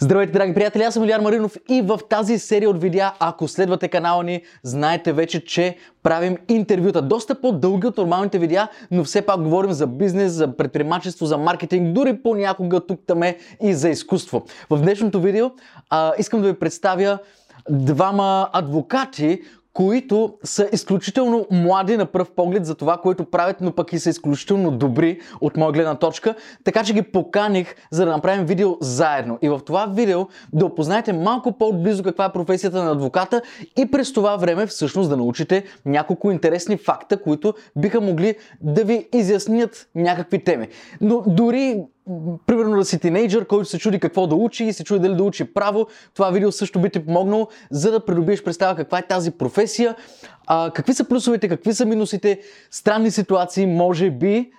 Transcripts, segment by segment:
Здравейте, драги приятели, аз съм Илян Маринов и в тази серия от видеа, ако следвате канала ни, знаете вече, че правим интервюта. Доста по-дълги от нормалните видеа, но все пак говорим за бизнес, за предприемачество, за маркетинг, дори понякога тук таме и за изкуство. В днешното видео а, искам да ви представя двама адвокати, които са изключително млади на пръв поглед за това, което правят, но пък и са изключително добри от моя гледна точка. Така че ги поканих, за да направим видео заедно. И в това видео да опознаете малко по-близо каква е професията на адвоката и през това време всъщност да научите няколко интересни факта, които биха могли да ви изяснят някакви теми. Но дори примерно да си тинейджър, който се чуди какво да учи и се чуди дали да учи право, това видео също би ти помогнало, за да придобиеш представа каква е тази професия, а, какви са плюсовете, какви са минусите, странни ситуации, може би.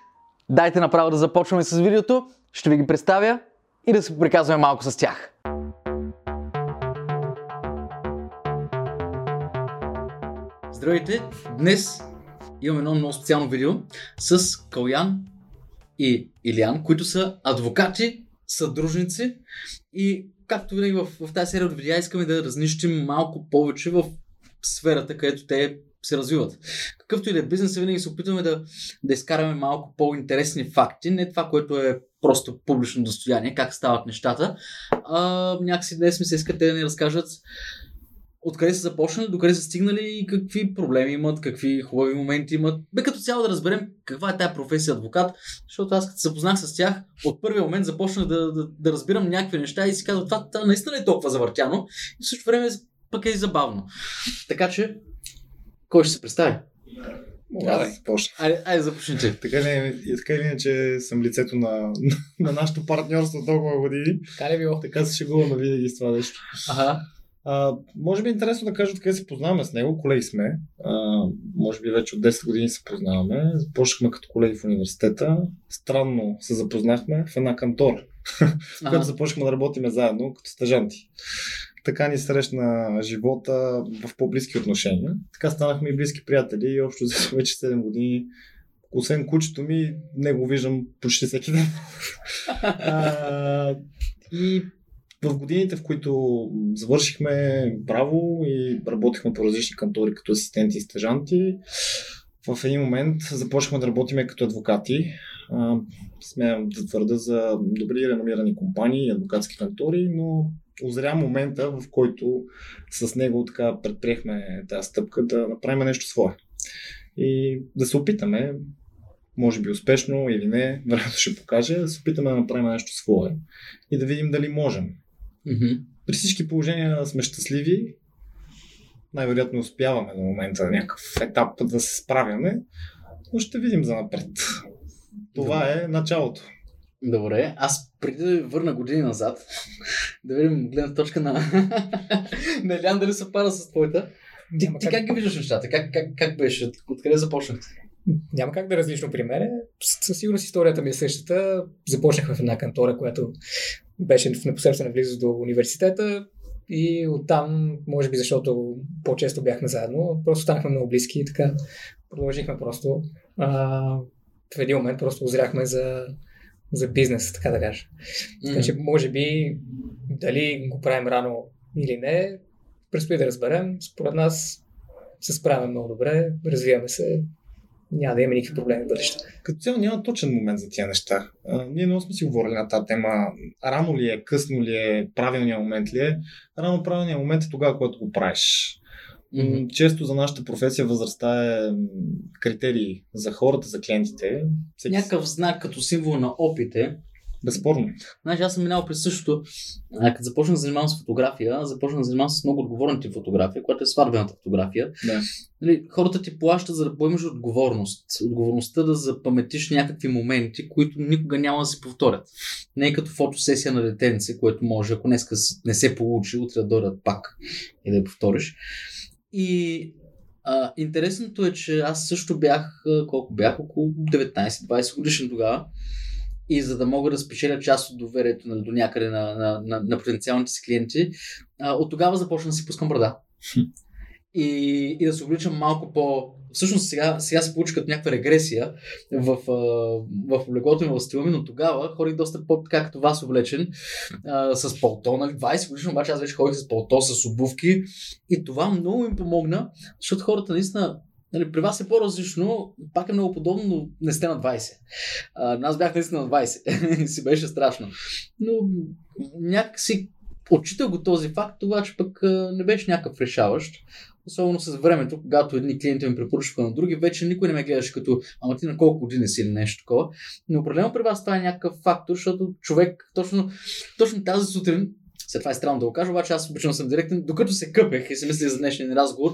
Дайте направо да започваме с видеото, ще ви ги представя и да се приказваме малко с тях. Здравейте! Днес имаме едно много специално видео с Калян и Илиан, които са адвокати, съдружници и както винаги в, в тази серия от видеа искаме да разнищим малко повече в сферата, където те се развиват. Какъвто и да е бизнес, винаги се опитваме да, да изкараме малко по-интересни факти, не това, което е просто публично достояние, как стават нещата. А, някакси днес ми се искат те да ни разкажат откъде са започнали, докъде са стигнали и какви проблеми имат, какви хубави моменти имат. Бе като цяло да разберем каква е тая професия адвокат, защото аз като се запознах с тях, от първия момент започнах да, да, да разбирам някакви неща и си казвам, това, това наистина е толкова завъртяно и в същото време пък е и забавно. Така че, кой ще се представи? Мога да започна. Айде, айде започните. Така ли, така ли че съм лицето на, на нашето партньорство толкова години. Така ли било? Така се шегуваме винаги с това нещо. Ага. А, може би е интересно да кажа откъде се познаваме с него. Колеги сме. А, може би вече от 10 години се познаваме. Започнахме като колеги в университета. Странно се запознахме в една кантора, в която започнахме да работиме заедно като стажанти. Така ни срещна живота в по-близки отношения. Така станахме и близки приятели и общо за вече 7 години освен кучето ми, не го виждам почти всеки ден. а, и в годините, в които завършихме право и работихме по различни кантори като асистенти и стъжанти, в един момент започнахме да работиме като адвокати. Смеям да твърда за добри реномирани компании и адвокатски кантори, но озря момента, в който с него така предприехме тази стъпка да направим нещо свое. И да се опитаме, може би успешно или не, времето ще покаже, да се опитаме да направим нещо свое и да видим дали можем. Mm-hmm. При всички положения сме щастливи. Най-вероятно успяваме до момента на някакъв етап да се справяме, но ще видим за напред. Това Добре. е началото. Добре, аз преди да върна години назад, да видим гледна точка на, на Елян дали се пара с твоята. Ти, ти как... как ги виждаш нещата? Как, как, как беше? Откъде започнахте? Няма как да е различно при мен. Със сигурност историята ми е същата. Започнах в една кантора, която беше в непосредствена близост до университета и оттам, може би защото по-често бяхме заедно, просто станахме много близки и така продължихме просто. А, в един момент просто озряхме за, за бизнес, така да кажа. Mm. Така че, може би, дали го правим рано или не, предстои да разберем. Според нас се справяме много добре, развиваме се, няма да има никакви проблеми в бъдеще. Като цяло няма точен момент за тия неща. А, ние много сме си говорили на тази тема. Рано ли е, късно ли е, правилният момент ли е. Рано правилният момент е тогава, когато го правиш. Mm-hmm. Често за нашата професия възрастта е критерий за хората, за клиентите. Всеки... Някакъв знак като символ на опите, Безспорно. Знаеш, аз съм минал през същото. А, като започнах да занимавам с фотография, започнах да занимавам с много отговорната фотография, която е сватбената фотография. Да. Нали, хората ти плащат за да поемеш отговорност. Отговорността да запаметиш някакви моменти, които никога няма да се повторят. Не е като фотосесия на детенце, което може, ако днес не се получи, утре да дойдат пак и да я повториш. И а, интересното е, че аз също бях, колко бях, около 19-20 годишен тогава и за да мога да спечеля част от доверието нали, до някъде на, на, на, на потенциалните си клиенти, а, от тогава започна да си пускам брада. и, и да се обличам малко по... Всъщност сега, сега се получи като някаква регресия в, в облегото ми в стила ми, но тогава ходих доста по така като вас облечен а, с палто, нали? 20 годишно, обаче аз вече ходих с палто, с обувки и това много им помогна, защото хората наистина Нали, при вас е по-различно, пак е много подобно, но не сте на 20. А, аз бях наистина на 20 и си беше страшно. Но някакси отчитал го този факт, обаче пък не беше някакъв решаващ. Особено с времето, когато едни клиенти ми препоръчваха на други, вече никой не ме гледаше като ама ти на колко години си или нещо такова. Но определено при вас това е някакъв фактор, защото човек точно, точно тази сутрин след това е странно да го кажа, обаче аз обичам съм директен. Докато се къпех и си мислех за днешния разговор,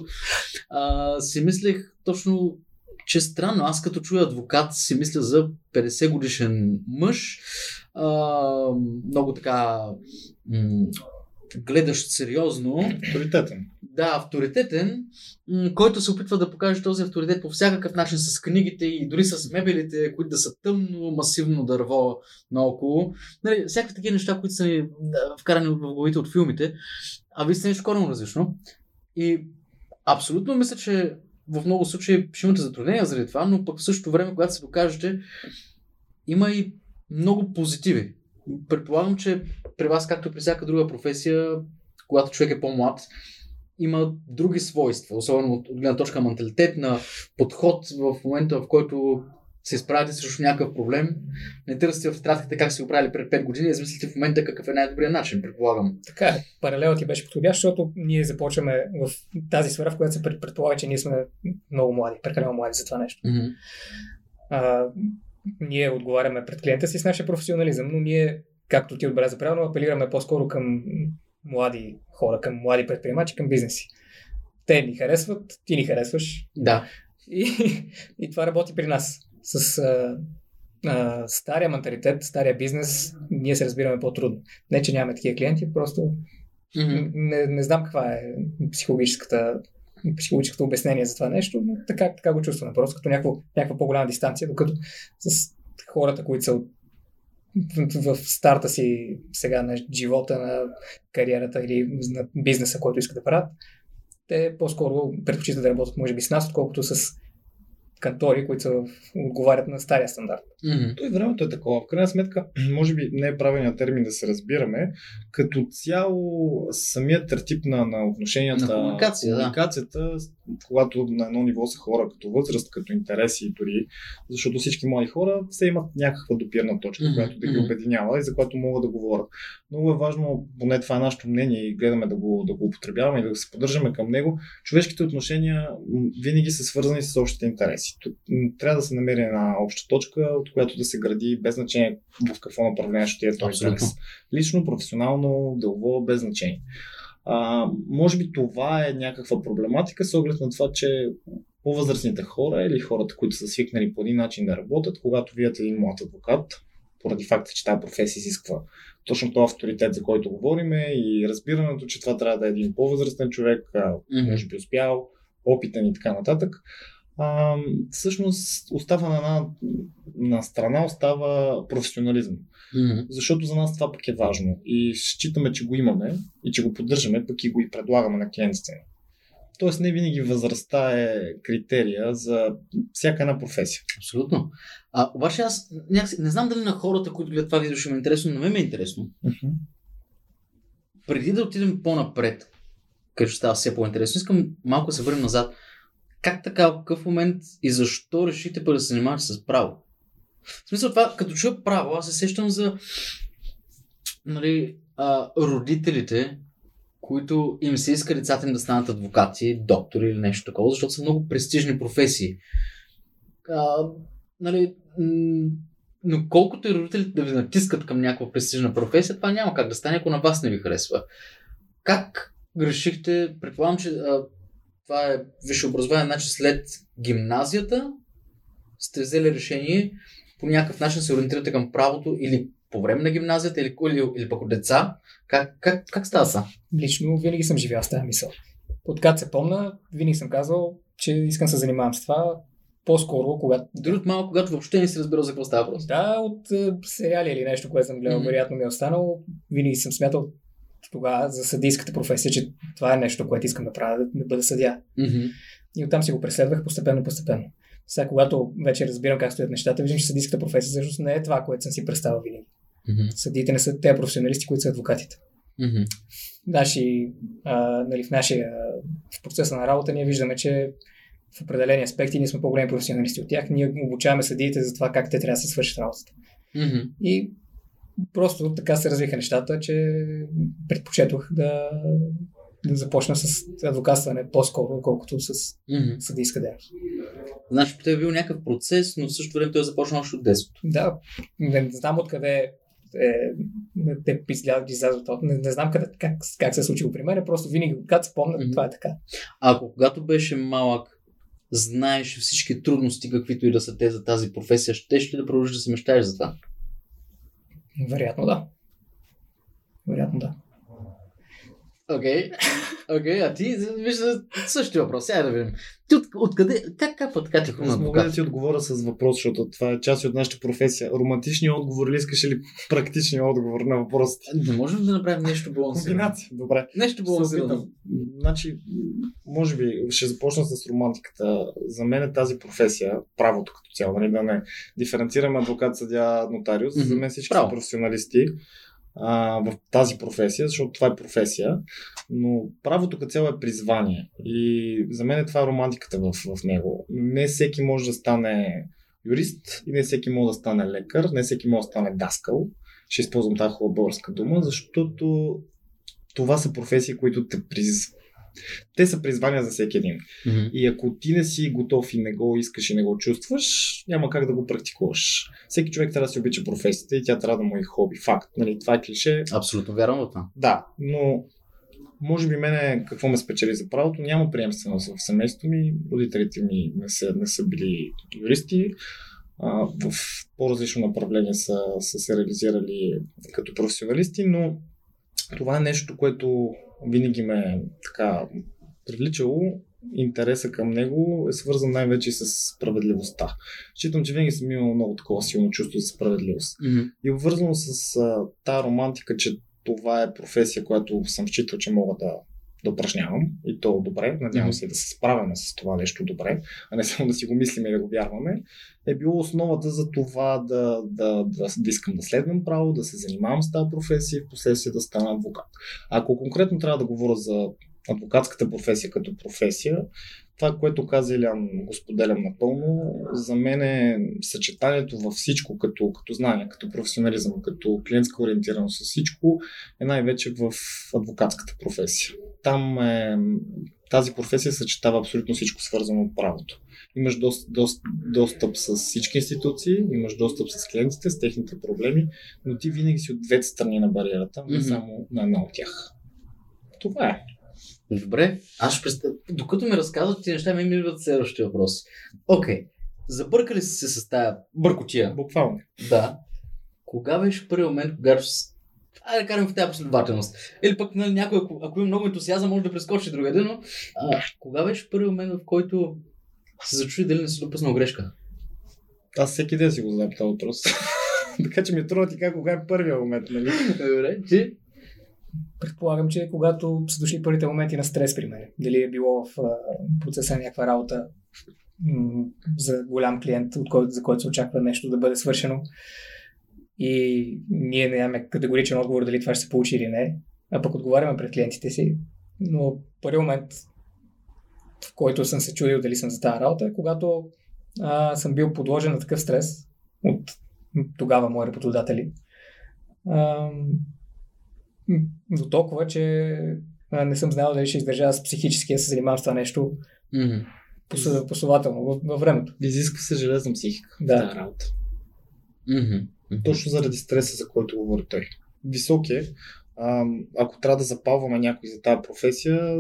а, си мислех точно, че е странно. Аз като чуя адвокат си мисля за 50 годишен мъж, а, много така м- гледащ сериозно. Авторитетен. Да, авторитетен, който се опитва да покаже този авторитет по всякакъв начин с книгите и дори с мебелите, които да са тъмно, масивно дърво наоколо. Нали, всякакви такива неща, които са ни вкарани в главите от филмите, а вие сте нещо коренно различно. И абсолютно мисля, че в много случаи ще имате затруднения заради това, но пък в същото време, когато се докажете, има и много позитиви. Предполагам, че при вас, както при всяка друга професия, когато човек е по-млад, има други свойства, особено от, от гледна точка менталитет на подход в момента, в който се изправите срещу някакъв проблем, не търсите в тетрадката как си го правили пред 5 години, измислите в момента какъв е най-добрият начин, предполагам. Така е. Паралелът ти беше подходящ, защото ние започваме в тази сфера, в която се предполага, че ние сме много млади, прекалено млади за това нещо. Mm-hmm. А, ние отговаряме пред клиента си с нашия професионализъм, но ние, както ти отбеляза правилно, апелираме по-скоро към млади хора, към млади предприемачи, към бизнеси. Те ни харесват, ти ни харесваш. Да. И, и това работи при нас. С а, а, стария менталитет, стария бизнес, ние се разбираме по-трудно. Не, че нямаме такива клиенти, просто mm-hmm. не, не знам каква е психологическата психологическото обяснение за това нещо, но така, така го чувстваме. Просто като някаква, някаква по-голяма дистанция, докато с хората, които са от в старта си сега на живота, на кариерата или на бизнеса, който искат да правят, те по-скоро предпочитат да работят, може би, с нас, отколкото с кантори, които са, отговарят на стария стандарт. Mm-hmm. То и времето е такова. В крайна сметка, може би не е правилният термин да се разбираме. Като цяло, самият тертип на, на отношенията, на комуникация, комуникацията, да. когато на едно ниво са хора като възраст, като интереси дори, защото всички млади хора все имат някаква допирна точка, mm-hmm. която да ги обединява и за която могат да говорят. Много е важно, поне това е нашето мнение и гледаме да го, да го употребяваме и да се поддържаме към него. Човешките отношения винаги са свързани с общите интереси. Трябва да се намери една обща точка, от която да се гради без значение в какво направление ще е този интерес. Лично, професионално, дълго, без значение. А, може би това е някаква проблематика с оглед на това, че по-възрастните хора или хората, които са свикнали по един начин да работят, когато видят един млад адвокат, поради факта, че тази професия изисква точно този авторитет, за който говорим и разбирането, че това трябва да е един по-възрастен човек, mm-hmm. може би успял, опитен и така нататък. А, всъщност остава на една на страна остава професионализъм. Mm-hmm. Защото за нас това пък е важно и считаме, че го имаме и че го поддържаме, пък и го и предлагаме на клиентите ни. Тоест не винаги възрастта е критерия за всяка една професия. Абсолютно. А, обаче аз някакси, не знам дали на хората, които гледат това видео ще ме е интересно, но ме е интересно. Uh-huh. Преди да отидем по-напред, където става все по-интересно, искам малко да се върнем назад. Как така, в какъв момент и защо решите да се занимавате с право? В смисъл това, като чуя право, аз се сещам за нали, а, родителите, които им се иска децата им да станат адвокати, доктори или нещо такова, защото са много престижни професии. А, нали, но колкото и родителите да ви натискат към някаква престижна професия, това няма как да стане, ако на вас не ви харесва. Как решихте, предполагам, че а, това е висше образование, значи след гимназията сте взели решение по някакъв начин се ориентирате към правото или по време на гимназията или, или, или пък от деца. Как, как, как става са? Лично винаги съм живял с тази мисъл. Откакто се помна, винаги съм казал, че искам да се занимавам с това. По-скоро, когато... Дори от малко, когато въобще не си разбирал за какво става просто. Да, от е, сериали или нещо, което съм гледал, mm-hmm. вероятно ми е останало. Винаги съм смятал, тогава за съдийската професия, че това е нещо, което искам да правя, да, да бъда съдя. Mm-hmm. И оттам си го преследвах постепенно, постепенно. Сега, когато вече разбирам как стоят нещата, виждам, че съдийската професия всъщност не е това, което съм си представил винаги. Mm-hmm. Съдиите не са те професионалисти, които са адвокатите. Mm-hmm. Наши, а, нали, в нашия в процеса на работа ние виждаме, че в определени аспекти ние сме по-големи професионалисти от тях. Ние обучаваме съдиите за това как те трябва да се свършат работата. Mm-hmm. И просто така се развиха нещата, че предпочетох да, да започна с адвокатстване по-скоро, колкото с Mm-hmm. съдийска дейност. Значи, те е бил някакъв процес, но в същото време той е започнал още от детството. Да, не знам откъде е, те излязат от не, не знам къде, как, как се е случило при мен, просто винаги, когато спомня, Мгм. това е така. А ако когато беше малък, знаеш всички трудности, каквито и да са те за тази професия, ще ли да продължиш да се мечтаеш за това? Вероятно да. Вероятно да. Окей, окей, а ти вижда същия въпрос. Сега да видим. Ти от, откъде, как капва така тихо на Аз мога да ти отговоря с въпрос, защото това е част от нашата професия. Романтичният отговор ли искаш или практичният отговор на въпросите? Не можем да направим нещо балансирано? Комбинация. Добре. Нещо балансирано. Значи, може би ще започна с романтиката. За мен е тази професия, правото като цяло, нали, да не диференцираме адвокат, съдя, нотариус. Мгм. За мен всички Право. са професионалисти а, в тази професия, защото това е професия, но правото като цяло е призвание. И за мен това е романтиката в, в него. Не всеки може да стане юрист и не всеки може да стане лекар, не всеки може да стане даскал. Ще използвам тази хубава българска дума, защото това са професии, които те приз... Те са призвания за всеки един. Мгм. И ако ти не си готов и не го искаш и не го чувстваш, няма как да го практикуваш. Всеки човек трябва да си обича професията и тя трябва да му е хоби. Факт. Нали, това е клише. Абсолютно вярвам в това. Да, но може би мене какво ме спечели за правото, няма приемственост в семейството ми. Родителите ми не са, не са били юристи. А, в по-различно направление са, са се реализирали като професионалисти, но това е нещо, което винаги ме така привличало. Интереса към него е свързан най-вече с справедливостта. Считам, че винаги съм имал много такова силно чувство за справедливост. Мгм. И обвързано с а, тази романтика, че това е професия, която съм считал, че мога да, да упражнявам и то добре. Надявам се да се справяме с това нещо добре, а не само да си го мислим и да го вярваме. Е било основата за това да, да, да, да искам да следвам право, да се занимавам с тази професия и в последствие да стана адвокат. Ако конкретно трябва да говоря за адвокатската професия като професия, това, което каза Илян, го споделям напълно. За мен е съчетанието във всичко, като, като знание, като професионализъм, като клиентска ориентираност всичко, е най-вече в адвокатската професия. Там е, тази професия съчетава абсолютно всичко свързано от правото. Имаш дост, дост, достъп с всички институции, имаш достъп с клиентите, с техните проблеми, но ти винаги си от двете страни на бариерата, не Мгм. само на една от тях. Това е. Добре, аз ще представя. Докато ми разказват тези неща, ми идват следващия въпрос. Окей, забъркали си се с тая бъркотия. Буквално. Да. Кога беше първият момент, когато. Айде да кажем в тази последователност. Или пък нали, някой, ако, ако има много ентусиазъм, може да прескочи другаде, но а, кога беше първият момент, в който се зачуди дали не си допуснал грешка? Аз всеки ден си го задам този въпрос. така че ми е трудно ти кога е първият момент, нали? Добре, ти? Предполагам, че когато са дошли първите моменти на стрес при мен, дали е било в процеса на някаква работа за голям клиент, от който, за който се очаква нещо да бъде свършено и ние нямаме категоричен отговор дали това ще се получи или не, а пък отговаряме пред клиентите си. Но първият момент, в който съм се чудил дали съм за тази работа, е когато а, съм бил подложен на такъв стрес от тогава мои работодатели. А, до толкова, че а, не съм знал дали ще издържа с психически да се занимавам с това нещо Мгм. посъ- последователно във, във времето. Изисква се железна психика Да. в тази работа. Мгм. Точно заради стреса, за който говори той. Висок е. А, ако трябва да запалваме някой за тази професия,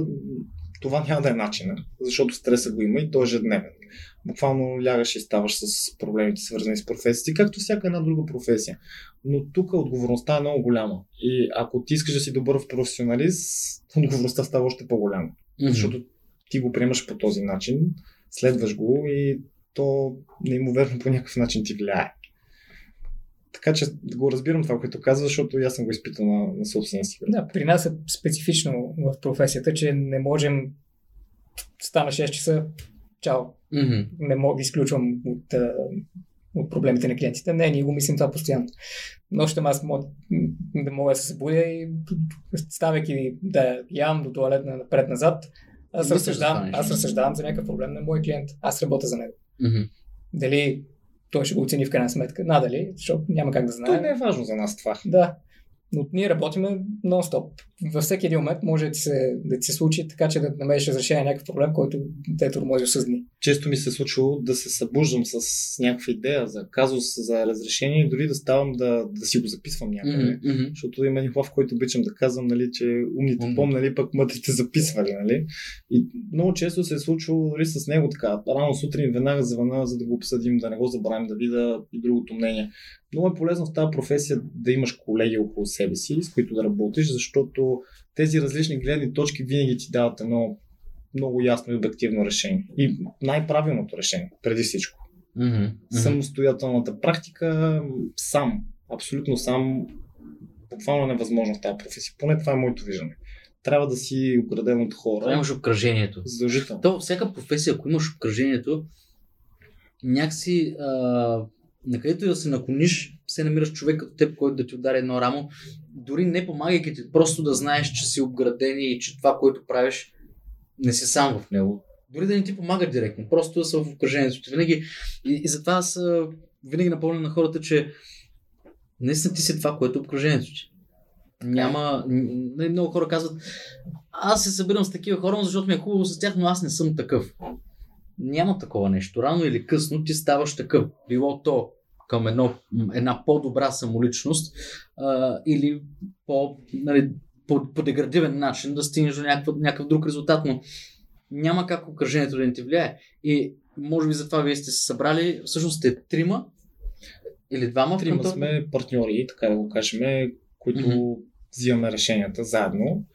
това няма да е начина, защото стреса го има и той е ежедневен. Буквално лягаш и ставаш с проблемите, свързани с професията, както всяка една друга професия. Но тук отговорността е много голяма. И ако ти искаш да си добър в професионалист, отговорността става още по-голяма. Мгм. Защото ти го приемаш по този начин, следваш го и то неимоверно по някакъв начин ти влияе. така че го разбирам това, което казва, защото аз съм го изпитал на, на собствения си. Да, при нас е специфично в професията, че не можем стана 6 часа, чао. Mm-hmm. Не мога да изключвам от, от проблемите на клиентите. Не, ние го мислим това постоянно. Нощем аз мога, да мога да се събудя и ставайки да ям до туалетна напред-назад, аз разсъждавам, аз разсъждавам за някакъв проблем на мой клиент. Аз работя за него. Mm-hmm. Дали той ще го оцени в крайна сметка. Надали, защото няма как да знае. Това не е важно за нас това. Да. Но ние работиме нон-стоп. Във всеки един момент може да ти се, да ти се случи така, че да намериш разрешение на някакъв проблем, който те тормози с дни. Често ми се е случило да се събуждам с някаква идея за казус, за разрешение и дори да ставам да, да си го записвам някъде. Mm-hmm. Защото има един хлав, който обичам да казвам, нали, че умните mm-hmm. помнали, пък мъдрите записвали. Нали? И много често се е случвало дори с него така. Рано сутрин веднага звъна, за да го обсъдим, да не го забравим, да видя и другото мнение. Много е полезно в тази професия да имаш колеги около себе си, с които да работиш, защото тези различни гледни точки винаги ти дават едно много ясно и обективно решение. И най-правилното решение, преди всичко. Mm-hmm. Самостоятелната практика сам, абсолютно сам, буквално невъзможно в тази професия. Поне това е моето виждане. Трябва да си ограден от хора. Това имаш обкръжението. Задължително. То, всяка професия, ако имаш обкръжението, някакси а, на където и да се наклониш, се намираш човек като теб, който да ти удари едно рамо, дори не помагайки ти, просто да знаеш, че си обграден и че това, което правиш, не си сам в него. Дори да не ти помага директно, просто да са в окръжението. Винаги, и, и затова аз винаги напомням на хората, че наистина ти си това, което е обкръжението ти. Няма. Много хора казват, аз се събирам с такива хора, защото ми е хубаво с тях, но аз не съм такъв. Няма такова нещо. Рано или късно ти ставаш такъв. Било то към едно, една по-добра самоличност а, или по, нали, по, по деградивен начин да стигнеш до някакъв, някакъв друг резултат, но няма как окръжението да не ти влияе. И може би затова вие сте се събрали, всъщност сте трима или двама? Трима сме партньори, така да го кажем, които mm-hmm. взимаме решенията заедно,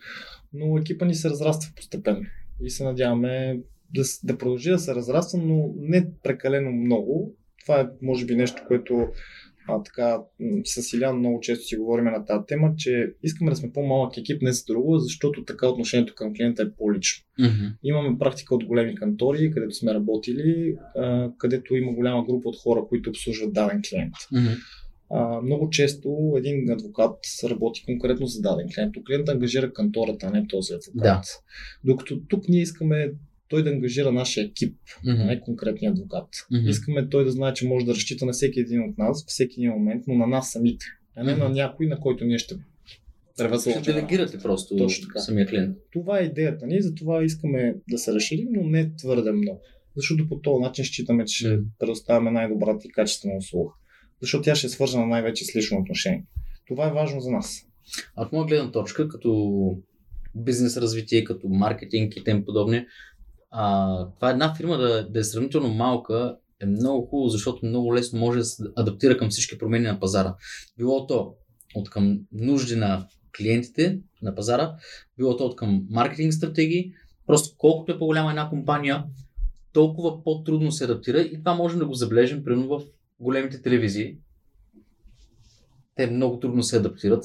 но екипа ни се разраства постепенно и се надяваме да, да продължи да се разраства, но не прекалено много. Това е, може би, нещо, което а, така, с Илян много често си говорим на тази тема, че искаме да сме по-малък екип, не за друго, защото така отношението към клиента е по-лично. Mm-hmm. Имаме практика от големи кантори, където сме работили, а, където има голяма група от хора, които обслужват даден клиент. Mm-hmm. А, много често един адвокат работи конкретно за даден клиент. Клиент ангажира кантората, а не този адвокат. Да. Докато тук ние искаме той да ангажира нашия екип, mm-hmm. а не конкретния адвокат. Mm-hmm. Искаме той да знае, че може да разчита на всеки един от нас, всеки един момент, но на нас самите, а не mm-hmm. на някой, на който ние ще ще делегирате просто Точно така. самия клиент. Това е идеята ни, затова искаме да се разширим, но не твърде много. Защото по този начин считаме, че ще предоставяме най-добрата и качествена услуга. Защото тя ще е свързана най-вече с лично отношение. Това е важно за нас. А от моя гледна точка, като бизнес развитие, като маркетинг и тем подобни, а, това е една фирма да, да е сравнително малка, е много хубаво, защото много лесно може да се адаптира към всички промени на пазара. Било то от към нужди на клиентите на пазара, било то от към маркетинг стратегии. Просто колкото е по-голяма една компания, толкова по-трудно се адаптира и това можем да го забележим примерно в големите телевизии. Те много трудно се адаптират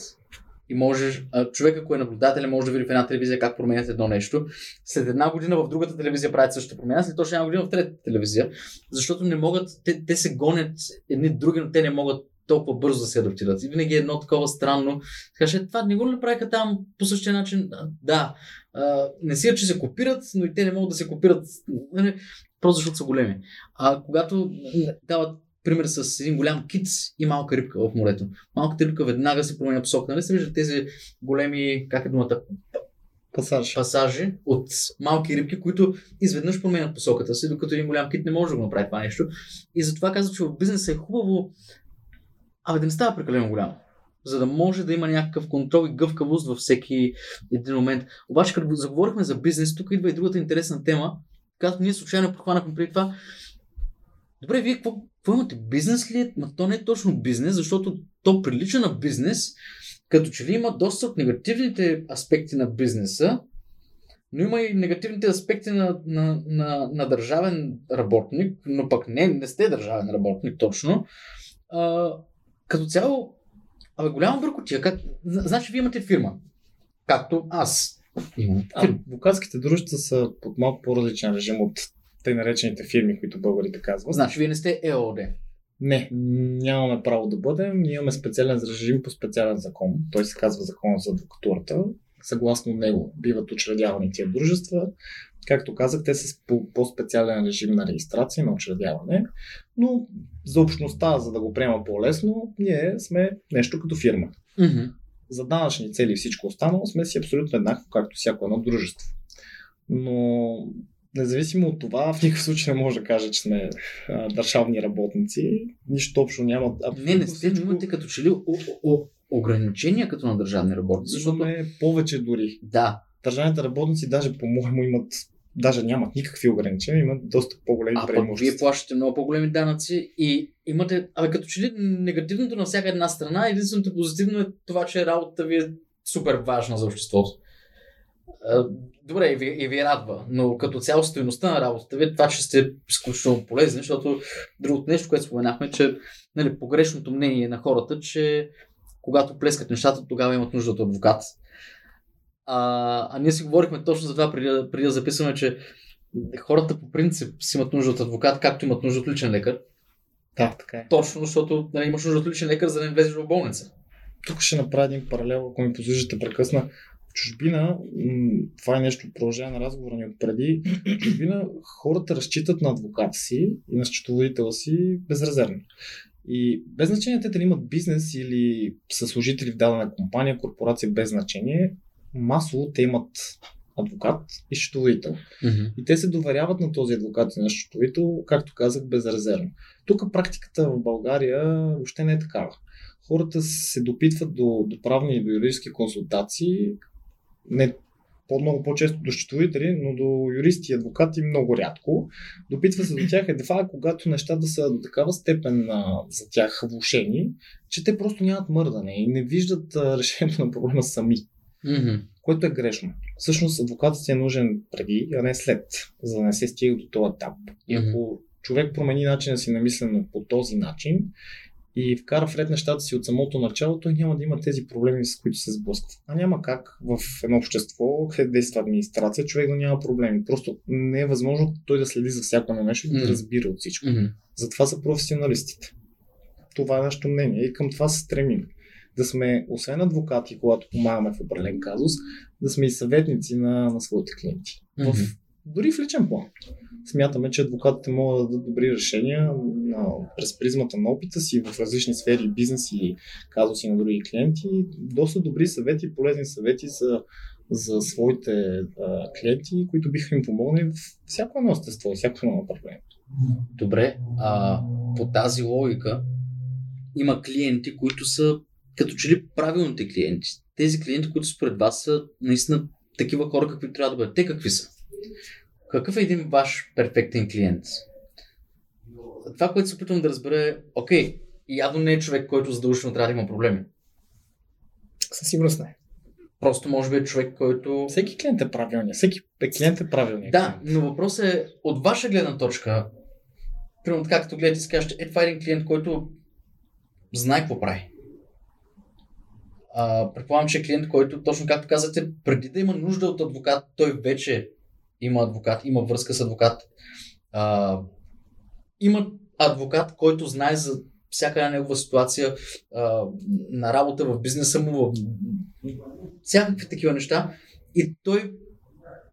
и можеш, човека, ако е наблюдател, може да види в една телевизия как променят едно нещо. След една година в другата телевизия правят същата промяна, след точно една година в третата телевизия, защото не могат, те, те се гонят едни други, но те не могат толкова бързо да се адаптират. И винаги е едно такова странно. Така че това не го направиха там по същия начин. Да, не си, че се копират, но и те не могат да се копират. Нали, просто защото са големи. А когато дават пример с един голям кит и малка рибка в морето. Малката рибка веднага се променя посока. Нали се виждат тези големи, как е думата, пасажи. пасажи от малки рибки, които изведнъж променят посоката си, докато един голям кит не може да го направи това нещо. И затова казвам, че в бизнеса е хубаво, абе да не става прекалено голямо за да може да има някакъв контрол и гъвкавост във всеки един момент. Обаче, като заговорихме за бизнес, тук идва и другата интересна тема, която ние случайно подхванахме преди това. Добре, вие какво, какво имате? Бизнес ли е? Ма то не е точно бизнес, защото то прилича на бизнес, като че ли има доста от негативните аспекти на бизнеса, но има и негативните аспекти на, на, на, на държавен работник, но пък не, не сте държавен работник точно. А, като цяло, абе, голяма бъркотия. Как... Значи, вие имате фирма. Както аз имам. Адвокатските дружества са под малко по-различен режим от тъй наречените фирми, които българите казват. Значи, вие не сте ЕОД. Не, нямаме право да бъдем. Ние имаме специален режим по специален закон. Той се казва Закон за адвокатурата. Съгласно него биват учредявани тия дружества. Както казах, те са по- по-специален режим на регистрация, на учредяване. Но за общността, за да го приема по-лесно, ние сме нещо като фирма. Mm-hmm. За данъчни цели и всичко останало сме си абсолютно еднакво, както всяко едно дружество. Но независимо от това, в никакъв случай не може да кажа, че сме а, държавни работници. Нищо общо няма. Не, не сте, но имате като че ли о- о- ограничения като на държавни работници. Защото... Имаме повече дори. Да, Държавните работници даже по-моему имат даже нямат никакви ограничения, имат доста по-големи а преимущества. вие плащате много по-големи данъци и имате, абе като че ли негативното на всяка една страна, единственото позитивно е това, че работата ви е супер важна за обществото. Добре, и ви, и ви радва, но като цяло стоеността на работата ви, това, че сте изключително полезни, защото другото нещо, което споменахме, че нали, погрешното мнение на хората, че когато плескат нещата, тогава имат нужда от адвокат. А, а ние си говорихме точно за това преди, преди да записваме, че хората по принцип си имат нужда от адвокат, както имат нужда от личен лекар. Да, така е. Точно, защото нали, имаш нужда от личен лекар, за да не влезеш в болница. Тук ще направя един паралел, ако ми позволите прекъсна. Чужбина, това е нещо продължение на разговора ни от преди, чужбина хората разчитат на адвоката си и на счетоводителя си безрезервно. И без значение те дали имат бизнес или са служители в дадена компания, корпорация, без значение, масово те имат адвокат и счетоводител. И те се доверяват на този адвокат и на счетоводител, както казах, безрезервно. Тук практиката в България въобще не е такава. Хората се допитват до, до правни и до юридически консултации, не по-много по-често до счетоводители, но до юристи и адвокати много рядко. Допитва се до тях едва когато нещата са до такава степен а, за тях влушени, че те просто нямат мърдане и не виждат а, решението на проблема сами което е грешно. Всъщност адвокатът си е нужен преди, а не след, за да не се стига до този етап. И ако човек промени начина си на мислене по този начин и вкара в ред нещата си от самото начало, той няма да има тези проблеми, с които се сблъсква. А няма как в едно общество, където действа администрация, човек да няма проблеми. Просто не е възможно той да следи за всяко едно нещо и да Мгм. разбира от всичко. Мгм. Затова са професионалистите. Това е нашето мнение и към това се стремим. Да сме, освен адвокати, когато помагаме в определен казус, да сме и съветници на, на своите клиенти. Мгм. В, дори в личен план. Смятаме, че адвокатите могат да дадат добри решения на, през призмата на опита си в различни сфери, бизнес и казуси на други клиенти. Доста добри съвети, полезни съвети за, за своите а, клиенти, които биха им помогнали в всяко едно естество, всяко едно направление. Добре, а по тази логика има клиенти, които са като че ли правилните клиенти. Тези клиенти, които според вас са наистина такива хора, какви трябва да бъдат. Те какви са? Какъв е един ваш перфектен клиент? Това, което се опитвам да разбера е, окей, явно не е човек, който задължително трябва да има проблеми. Със сигурност не. Просто може би е човек, който... Всеки клиент е правилният. Всеки клиент е правилният. Да, но въпросът е от ваша гледна точка, примерно така като гледате и кажете, е това е един клиент, който знае какво прави. А, предполагам, че е клиент, който, точно както казахте, преди да има нужда от адвокат, той вече има адвокат, има връзка с адвокат. А, има адвокат, който знае за всяка една негова ситуация а, на работа в бизнеса му, в всякакви такива неща. И той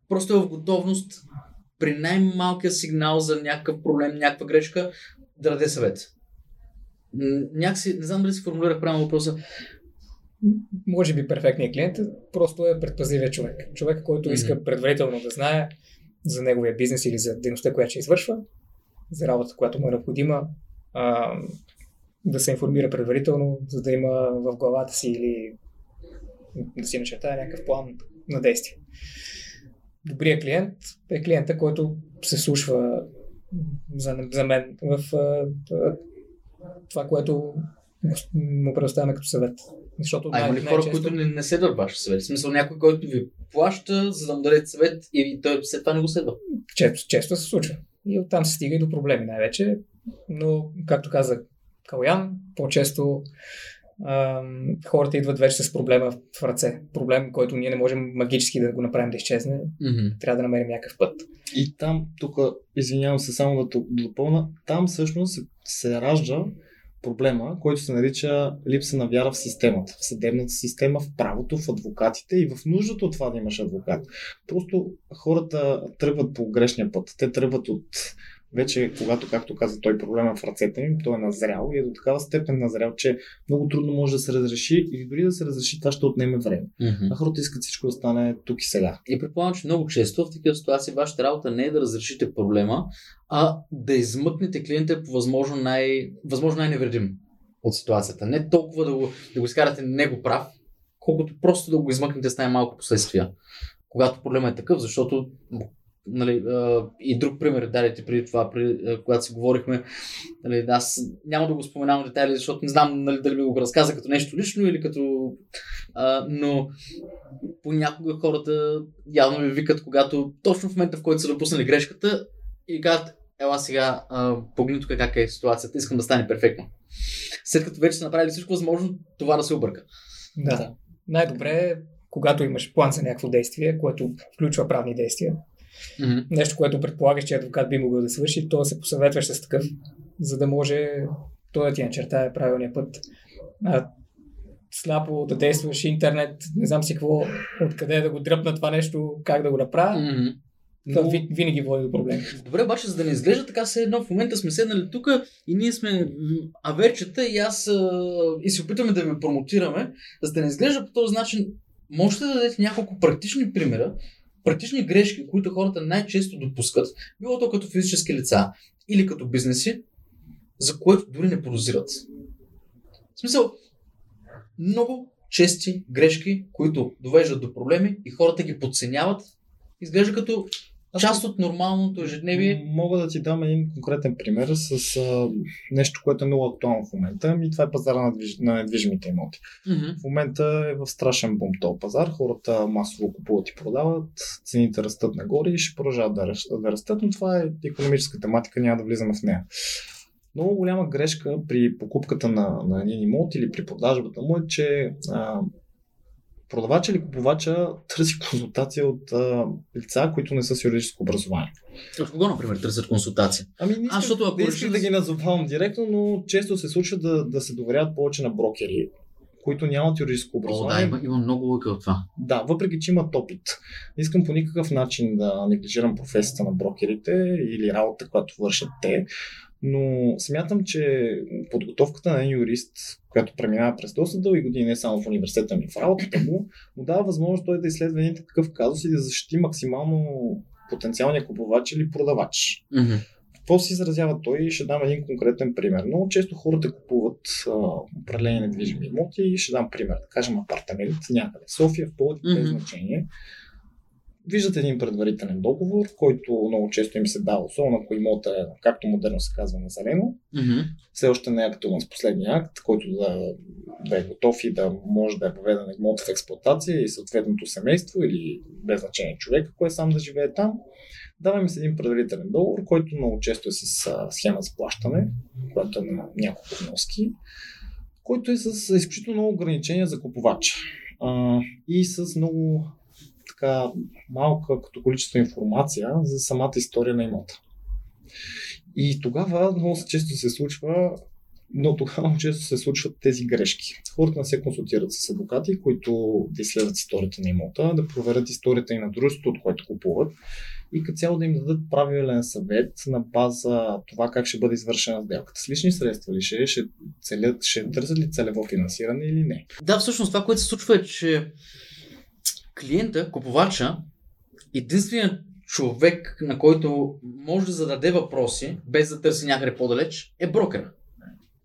просто е в готовност при най-малкия сигнал за някакъв проблем, някаква грешка, да даде съвет. Някакси, не знам дали си формулирах правилно въпроса. Може би перфектният клиент просто е предпазливия човек. Човек, който иска предварително да знае за неговия бизнес или за дейността, която ще извършва, за работа, която му е необходима, а, да се информира предварително, за да има в главата си или да си начертая някакъв план на действие. Добрият клиент е клиента, който се слушва за, за мен в а, това, което му предоставяме като съвет. Защото А има ли хора, които не, не следват вашия съвет? В смисъл някой, който ви плаща, за да му дадете съвет и той след това не го следва. често, често се случва. И оттам се стига и до проблеми най-вече. Но, както казах, Калян, по-често ам, хората идват вече с проблема в ръце. Проблем, който ние не можем магически да го направим да изчезне. Mm-hmm. Трябва да намерим някакъв път. И там, тук, извинявам се само да, допълна, там всъщност се, се ражда проблема, който се нарича липса на вяра в системата, в съдебната система, в правото, в адвокатите и в нуждата от това да имаш адвокат. Просто хората тръгват по грешния път. Те тръгват от вече, когато, както каза той, проблема в ръцете им, той е назрял и е до такава степен назрял, че много трудно може да се разреши или дори да се разреши, това ще отнеме време. Mm-hmm. А хората искат всичко да стане тук и сега. И предполагам, че много често в такива ситуации вашата работа не е да разрешите проблема, а да измъкнете клиента по възможно, най- възможно най-невредим от ситуацията. Не толкова да го, да го изкарате него прав, колкото просто да го измъкнете с най-малко последствия. Когато проблема е такъв, защото нали, и друг пример дадете преди това, преди, когато си говорихме, нали, аз няма да го споменавам детайли, защото не знам нали, дали ми го разказа като нещо лично или като... А, но понякога хората явно ви викат, когато точно в момента, в който са допуснали грешката и казват, ела сега, погледни тук как е ситуацията, искам да стане перфектно. След като вече са направили всичко възможно, това да се обърка. Да. да. Най-добре е, когато имаш план за някакво действие, което включва правни действия, Mm-hmm. Нещо, което предполагаш, че адвокат би могъл да свърши, то се посъветваш с такъв, за да може той да ти начертае правилния път. А, слабо да действаш интернет, не знам си какво, откъде да го дръпна това нещо, как да го направя. Mm-hmm. Това Но... винаги води до проблеми. Добре, обаче, за да не изглежда така, все едно в момента сме седнали тук и ние сме аверчета и аз и се опитваме да ви промотираме, за да не изглежда по този начин. Можете да дадете няколко практични примера, практични грешки, които хората най-често допускат, било то като физически лица или като бизнеси, за което дори не подозират. В смисъл, много чести грешки, които довеждат до проблеми и хората ги подценяват, изглежда като част от нормалното ежедневие. Мога да ти дам един конкретен пример с а, нещо, което е много актуално в момента. И това е пазара на, движ... на недвижимите имоти. Mm-hmm. В момента е в страшен бум този пазар. Хората масово купуват и продават, цените растат нагоре и ще продължават да, да растат, но това е економическа тематика, няма да влизаме в нея. Много голяма грешка при покупката на, на един имот или при продажбата му е, че а, продавача или купувача търси консултация от а, лица, които не са с юридическо образование. От кого, например, търсят консултация? Ами не искам, защото, не искам да ги назовавам директно, но често се случва да, да се доверяват повече на брокери, които нямат юридическо образование. О, да, има, има много лъка от това. Да, въпреки че имат опит. Не искам по никакъв начин да неглижирам професията на брокерите или работа, която вършат те, но смятам, че подготовката на юрист, която преминава през доста дълги години, не само в университета, ми в работата му, му дава възможност той да изследва един такъв казус и да защити максимално потенциалния купувач или продавач. Mm-hmm. Какво се изразява той? Ще дам един конкретен пример. Много често хората купуват а, определени недвижими имоти и ще дам пример. Да кажем апартамент някъде. София, в Пловдив, mm-hmm. без значение виждат един предварителен договор, който много често им се дава, особено ако имота е, както модерно се казва, на зелено. Mm-hmm. Все още не е актуален с последния акт, който да, да е готов и да може да е поведен имот в експлуатация и съответното семейство или без значение човек, ако е сам да живее там. Даваме се един предварителен договор, който много често е с схема за плащане, която е на няколко вноски, който е с изключително много ограничения за купувача и с много така малка като количество информация за самата история на имота. И тогава много често се случва, но тогава много често се случват тези грешки. Хората не се консултират с адвокати, които да изследват историята на имота, да проверят историята и на дружеството, от което купуват и като цяло да им дадат правилен съвет на база това как ще бъде извършена сделката. С лични средства ли ще, ще, целят, ще търсят ли целево финансиране или не? Да, всъщност това, което се случва е, че клиента, купувача, единственият човек, на който може да зададе въпроси, без да търси някъде по-далеч, е брокера.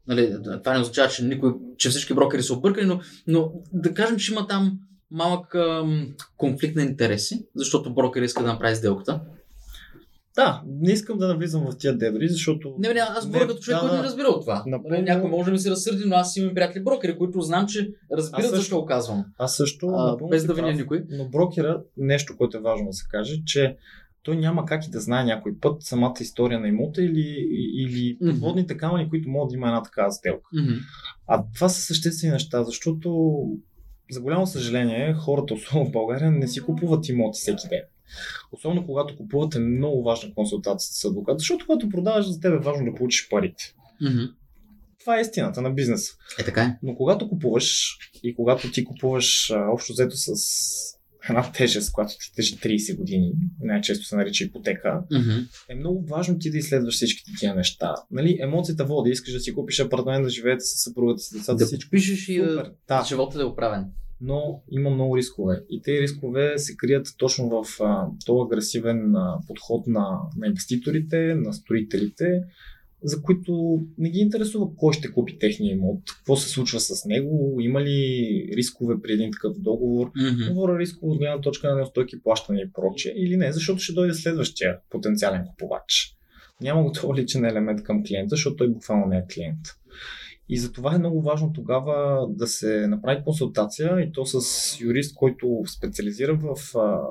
Нали, това не означава, че, никой, че всички брокери са объркани, но, но да кажем, че има там малък ам, конфликт на интереси, защото брокер иска да направи сделката. Да, не искам да навлизам в тия дебри, защото... Не, не, аз говоря като човек, да, който не разбира от това. Напълно... Някой може да ми се разсърди, но аз имам приятели брокери, които знам, че разбират също, защо казвам. Аз също, а, без да виня никой. Но брокера, нещо, което е важно да се каже, че той няма как и да знае някой път самата история на имота или, или Мгм. подводните камъни, които могат да има една такава сделка. Мгм. А това са съществени неща, защото за голямо съжаление хората, особено в България, не си купуват имоти всеки ден. Особено когато купуват е много важна консултацията с адвокат, защото когато продаваш за теб е важно да получиш парите. Мгм. Това е истината на бизнеса. Е, така е. Но когато купуваш и когато ти купуваш а, общо взето с една тежест, която ти тежи 30 години, най-често се нарича ипотека, Мгм. е много важно ти да изследваш всичките тия неща. Нали, емоцията води, искаш да си купиш апартамент, да живеете с съпругата си, децата Да си. всичко. подпишеш и Супер. Да, живота да е оправен. Но има много рискове. И тези рискове се крият точно в а, този агресивен а, подход на, на инвеститорите, на строителите, за които не ги интересува кой ще купи техния имот, какво се случва с него, има ли рискове при един такъв договор. Мгм. Говоря рисково от гледна точка на неустойки, плащане и прочее, или не, защото ще дойде следващия потенциален купувач. Няма готов личен елемент към клиента, защото той буквално не е клиент. И затова е много важно тогава да се направи консултация и то с юрист, който специализира в а,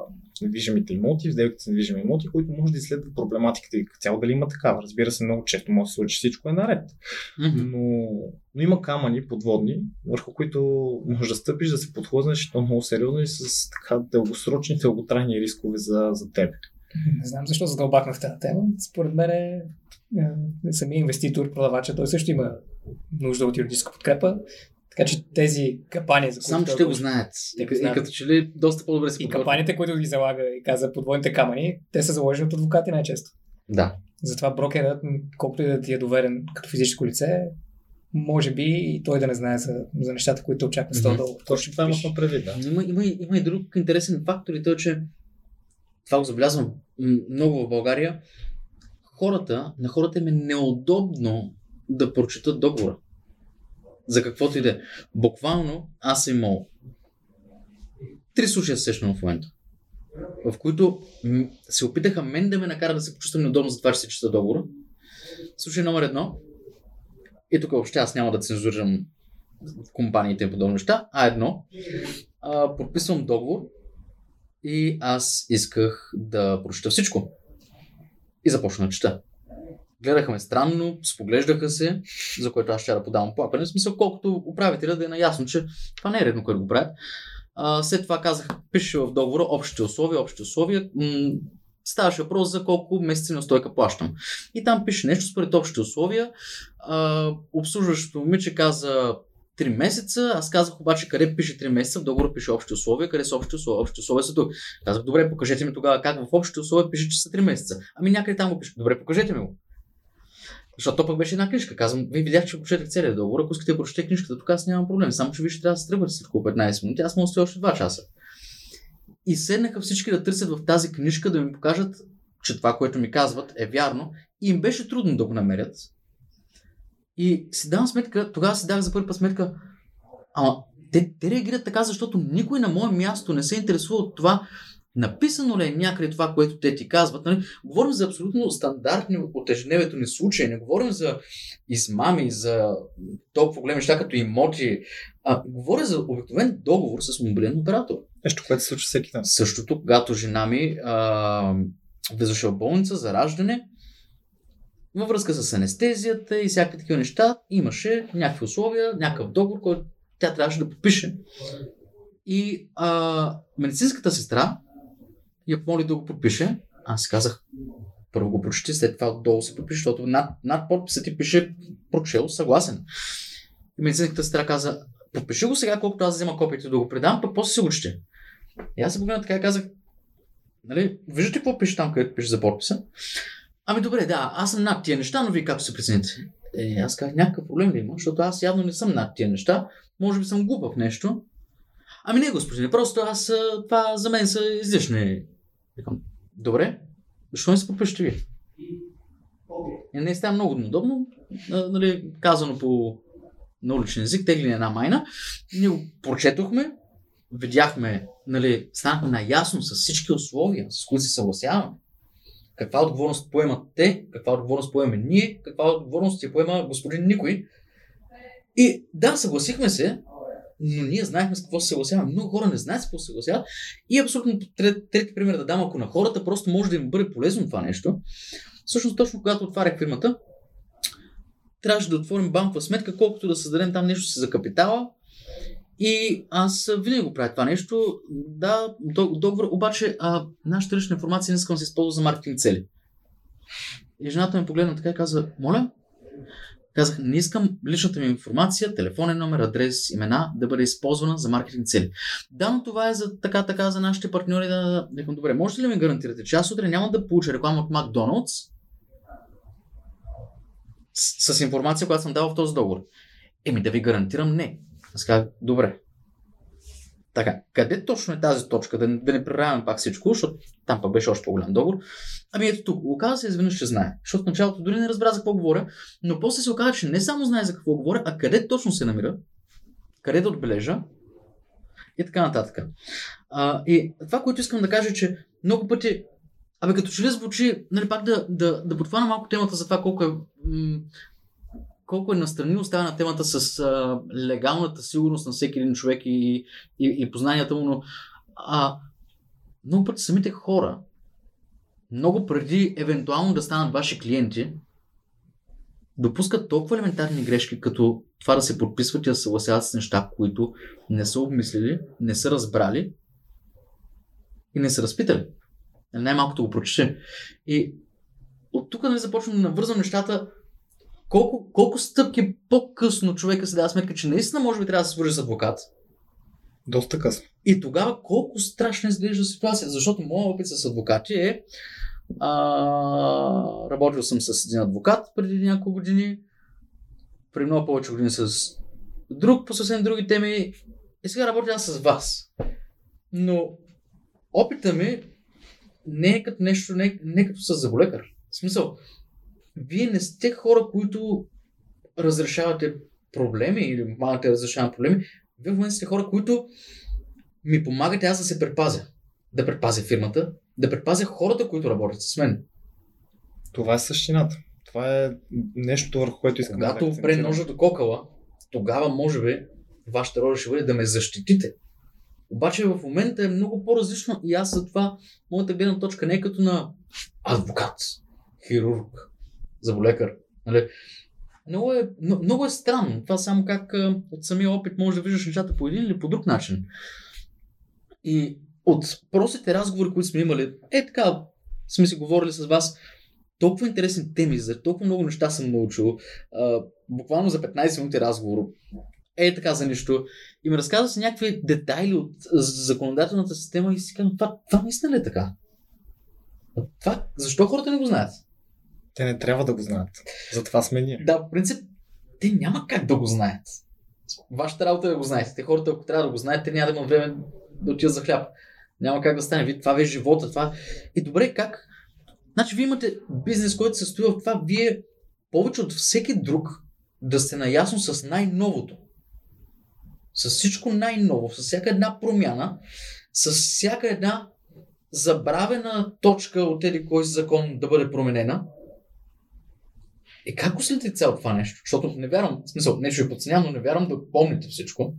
недвижимите имоти, в сделките с недвижими имоти, който може да изследва проблематиката и като цяло дали има такава. Разбира се, много често може да се случи всичко е наред. Мгм. Но, но има камъни подводни, върху които може да стъпиш, да се подхлъзнеш и то много сериозно и с така дългосрочни, дълготрайни рискове за, за теб. Не знам защо задълбахме в тази тема. Според мен е, е, самия инвеститор, продавача, той също има нужда от юридическа подкрепа. Така че тези капани, за които Само, те го знаят. Те И, го и знаят. като че ли доста по-добре си И подготвят. капаните, които ги залага и каза подводните камъни, те са заложени от адвокати най-често. Да. Затова брокерът, колкото и да ти е доверен като физическо лице, може би и той да не знае за, за нещата, които очаква с този Мгм. договор. Точно това имахме предвид, да. Има, има, и- има и друг интересен фактор и то е, че това го забелязвам много в България. Хората, на хората им е неудобно да прочетат договора. За каквото и да е. Буквално аз съм имал три случая се сещам в момента, в които се опитаха мен да ме накара да се почувствам неудобно за това, че се чета договора. Случай номер едно. И тук въобще аз няма да цензурирам компаниите и подобни неща, а едно. А, подписвам договор и аз исках да прочета всичко. И започна да чета. Гледаха ме странно, споглеждаха се, за което аз ще да подавам плакане. В смисъл, колкото управителя да е наясно, че това не е редно, което го правят. А, след това казах, пише в договора общите условия, общите условия. М- ставаше въпрос за колко месеци на стойка плащам. И там пише нещо според общите условия. А, обслужващото момиче каза 3 месеца, аз казах обаче къде пише 3 месеца, в договора пише общи условия, къде са общи условия, общи условия са тук. Казах, добре, покажете ми тогава как в общите условия пише, че са 3 месеца. Ами някъде там го пише. Добре, покажете ми го. Защото то пък беше една книжка. Казвам, вие видях, че прочетах целият договор. Ако искате да прочете книжката, тук аз нямам проблем. Само, че вие ще трябва да се тръгвате след около 15 минути. Аз мога да още 2 часа. И седнаха всички да търсят в тази книжка да ми покажат, че това, което ми казват, е вярно. И им беше трудно да го намерят. И си давам сметка, тогава си дах за първи път сметка, ама те, те реагират така, защото никой на мое място не се интересува от това, написано ли е някъде това, което те ти казват. Нали? Говорим за абсолютно стандартни от ежедневието ни случаи, не говорим за измами, за толкова големи неща като имоти, а говоря за обикновен договор с мобилен оператор. Нещо, което се случва всеки ден. Същото, когато жена ми а, влизаше в болница за раждане, във връзка с анестезията и всякакви такива неща, имаше някакви условия, някакъв договор, който тя трябваше да подпише. И а, медицинската сестра я помоли да го подпише. Аз казах, първо го прочети, след това отдолу се подпише, защото над, над подписа ти пише прочел, съгласен. И медицинската сестра каза, подпиши го сега, колкото аз взема копието да го предам, пък после си го. И аз се погледнах така и казах, нали, виждате какво пише там, където пише за подписа? Ами добре, да, аз съм над тия неща, но вие както се прецените. Е, аз казах, някакъв проблем ли има, защото аз явно не съм над тия неща, може би съм глупав нещо. Ами не, господин, просто аз, това за мен са излишни. Викам, добре, защо не се подпишете вие? И не става много неудобно, нали, казано по на уличен език, тегли една майна. Ние го прочетохме, видяхме, нали, станахме наясно с всички условия, с които се съгласяваме. Каква отговорност поемат те, каква отговорност поеме ние, каква отговорност ти поема господин Никой. И да, съгласихме се, но ние знаехме с какво се съгласяваме. Много хора не знаят с какво се съгласяват. И абсолютно трети, трети пример да дам, ако на хората просто може да им бъде полезно това нещо. Всъщност, точно когато отварях фирмата, трябваше да отворим банкова сметка, колкото да създадем там нещо си за капитала. И аз винаги го правя това нещо. Да, договор, обаче а, нашата лична информация не искам да се използва за маркетинг цели. И жената ми погледна така и каза, моля, Казах, не искам личната ми информация, телефонен номер, адрес, имена да бъде използвана за маркетинг цели. Да, но това е за така, така за нашите партньори да. Викам, добре, можете ли ми гарантирате, че аз утре няма да получа реклама от Макдоналдс с, с информация, която съм дал в този договор? Еми да ви гарантирам не. Аз казах, добре, така, къде точно е тази точка? Да, да не прераваме пак всичко, защото там пък беше още по-голям договор. Ами ето тук, оказа се изведнъж, че знае. Защото в началото дори не разбра за какво говоря, но после се оказа, че не само знае за какво говоря, а къде точно се намира, къде да отбележа и така нататък. А, и това, което искам да кажа, е, че много пъти Абе, като че ли звучи, нали, пак да, да, да подхвана малко темата за това колко е м- колко е настрани оставена темата с а, легалната сигурност на всеки един човек и, и, и познанията му, но а, много пъти самите хора, много преди евентуално да станат ваши клиенти, допускат толкова елементарни грешки, като това да се подписват и да се съгласяват с неща, които не са обмислили, не са разбрали и не са разпитали. Най-малкото го прочеше. И от тук нали, започвам да навързвам нещата колко, колко стъпки по-късно човека се дава сметка, че наистина може би трябва да се свържи с адвокат. Доста късно. И тогава колко страшно изглежда ситуация, защото моят опит с адвокати е а, работил съм с един адвокат преди няколко години, при много повече години с друг по съвсем други теми и сега работя с вас. Но опита ми не е като нещо, не, не е като с заболекар. В смисъл, вие не сте хора, които разрешавате проблеми или малите разрешаване проблеми. Вие в момента сте хора, които ми помагате аз да се предпазя. Да предпазя фирмата, да предпазя хората, които работят с мен. Това е същината. Това е нещо, върху което искам Когато да опре ножа до кокала, тогава може би вашата роля ще бъде да ме защитите. Обаче в момента е много по-различно и аз за това моята гледна точка не е като на адвокат, хирург, заболекар. Нали? Много е, много е странно. Това само как от самия опит може да виждаш нещата по един или по друг начин. И от простите разговори, които сме имали, е така, сме си говорили с вас, толкова интересни теми, за толкова много неща съм научил. А, буквално за 15 минути разговор. Е така за нищо. И ми разказва се някакви детайли от законодателната система и си казвам, това, това наистина ли е така? Това, защо хората не го знаят? Те не трябва да го знаят. Затова сме ние. Да, в принцип, те няма как да го знаят. Вашата работа е да го знаете. Те хората, ако трябва да го знаят, те няма да има време да отидат за хляб. Няма как да стане. Вие, това ви е живота. Това... И добре, как? Значи, вие имате бизнес, който се състои в това, вие повече от всеки друг да сте наясно с най-новото. С всичко най-ново, с всяка една промяна, с всяка една забравена точка от един кой закон да бъде променена е, как го следите цяло това нещо? Защото не вярвам, в смисъл, не ще подценявам, но не вярвам да помните всичко.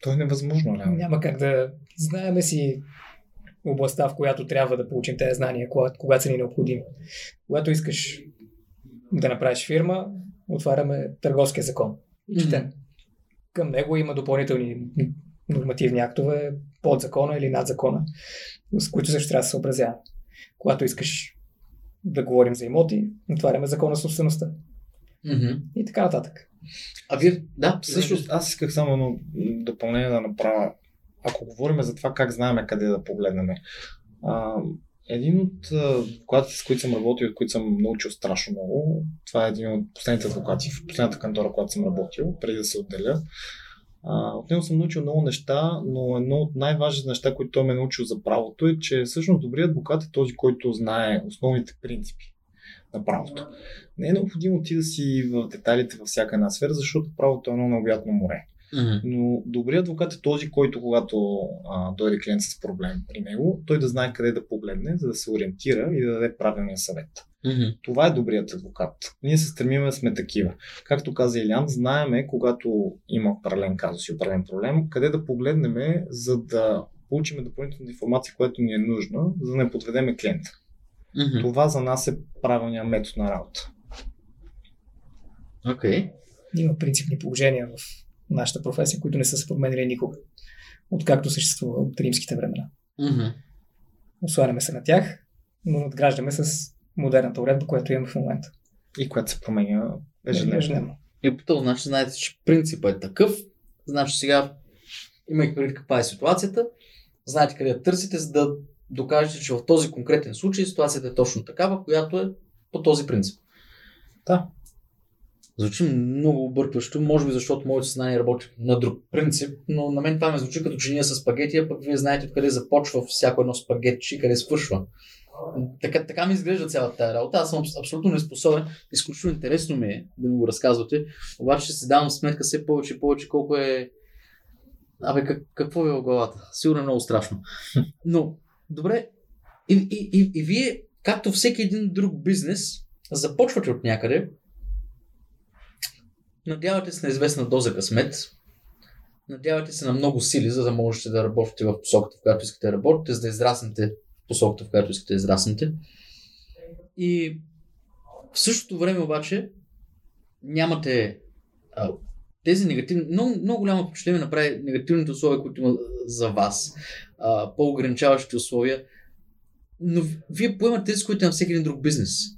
То е невъзможно, реално. Няма как да знаеме си областта, в която трябва да получим тези знания, когато, когато са ни необходими. Когато искаш да направиш фирма, отваряме търговския закон и четем. Mm-hmm. Към него има допълнителни нормативни актове под закона или над закона, с които също трябва да се съобразяваме. Когато искаш да говорим за имоти, отваряме закона собствеността. Mm-hmm. И така нататък. А вие, да, също аз исках само едно допълнение да направя. Ако говорим за това как знаем къде да погледнем. А, един от адвокатите, с които съм работил, от които съм научил страшно много, това е един от последните адвокати в последната кантора, която съм работил, преди да се отделя. От него съм научил много неща, но едно от най-важните неща, които той ме е научил за правото е, че всъщност добрият адвокат е този, който знае основните принципи на правото. Не е необходимо ти да си в детайлите във всяка една сфера, защото правото е едно необятно море. Mm-hmm. Но добрият адвокат е този, който когато а, дойде клиент с проблем при него, той да знае къде да погледне, за да се ориентира и да даде правилния съвет. Mm-hmm. Това е добрият адвокат. Ние се стремим да сме такива. Както каза Илян, знаеме, когато има определен казус и определен проблем, къде да погледнем, за да получим допълнителна информация, която ни е нужна, за да не подведеме клиента. Mm-hmm. Това за нас е правилният метод на работа. Окей. Okay. Има принципни положения в нашата професия, които не са се променили никога, откакто съществува от римските времена. Mm-hmm. Осланяме се на тях, но надграждаме с модерната уредба, която имаме в момента. И която се променя ежедневно. И по този начин знаете, че принципът е такъв. Значи сега, имайки предвид каква е ситуацията, знаете къде да търсите, за да докажете, че в този конкретен случай ситуацията е точно такава, която е по този принцип. Да. Звучи много объркващо, може би защото моето съзнание работи на друг принцип, но на мен това ме звучи като че ние с спагети, а пък вие знаете откъде започва всяко едно спагетче и къде свършва. Така, така ми изглежда цялата тази работа. Аз съм абсолютно неспособен. Изключително интересно ми е да ми го разказвате. Обаче си давам сметка все повече и повече колко е... Абе, как, какво е в главата? Сигурно е много страшно. Но, добре. И, и, и, и вие, както всеки един друг бизнес, започвате от някъде, надявате се на известна доза късмет, надявате се на много сили, за да можете да работите в посоката, в която искате да работите, за да израснете в посоката, в която искате да израснете. И в същото време обаче нямате а, тези негативни, много, много голямо впечатление направи негативните условия, които има за вас, а, по-ограничаващи условия, но вие поемате рисковете на всеки един друг бизнес.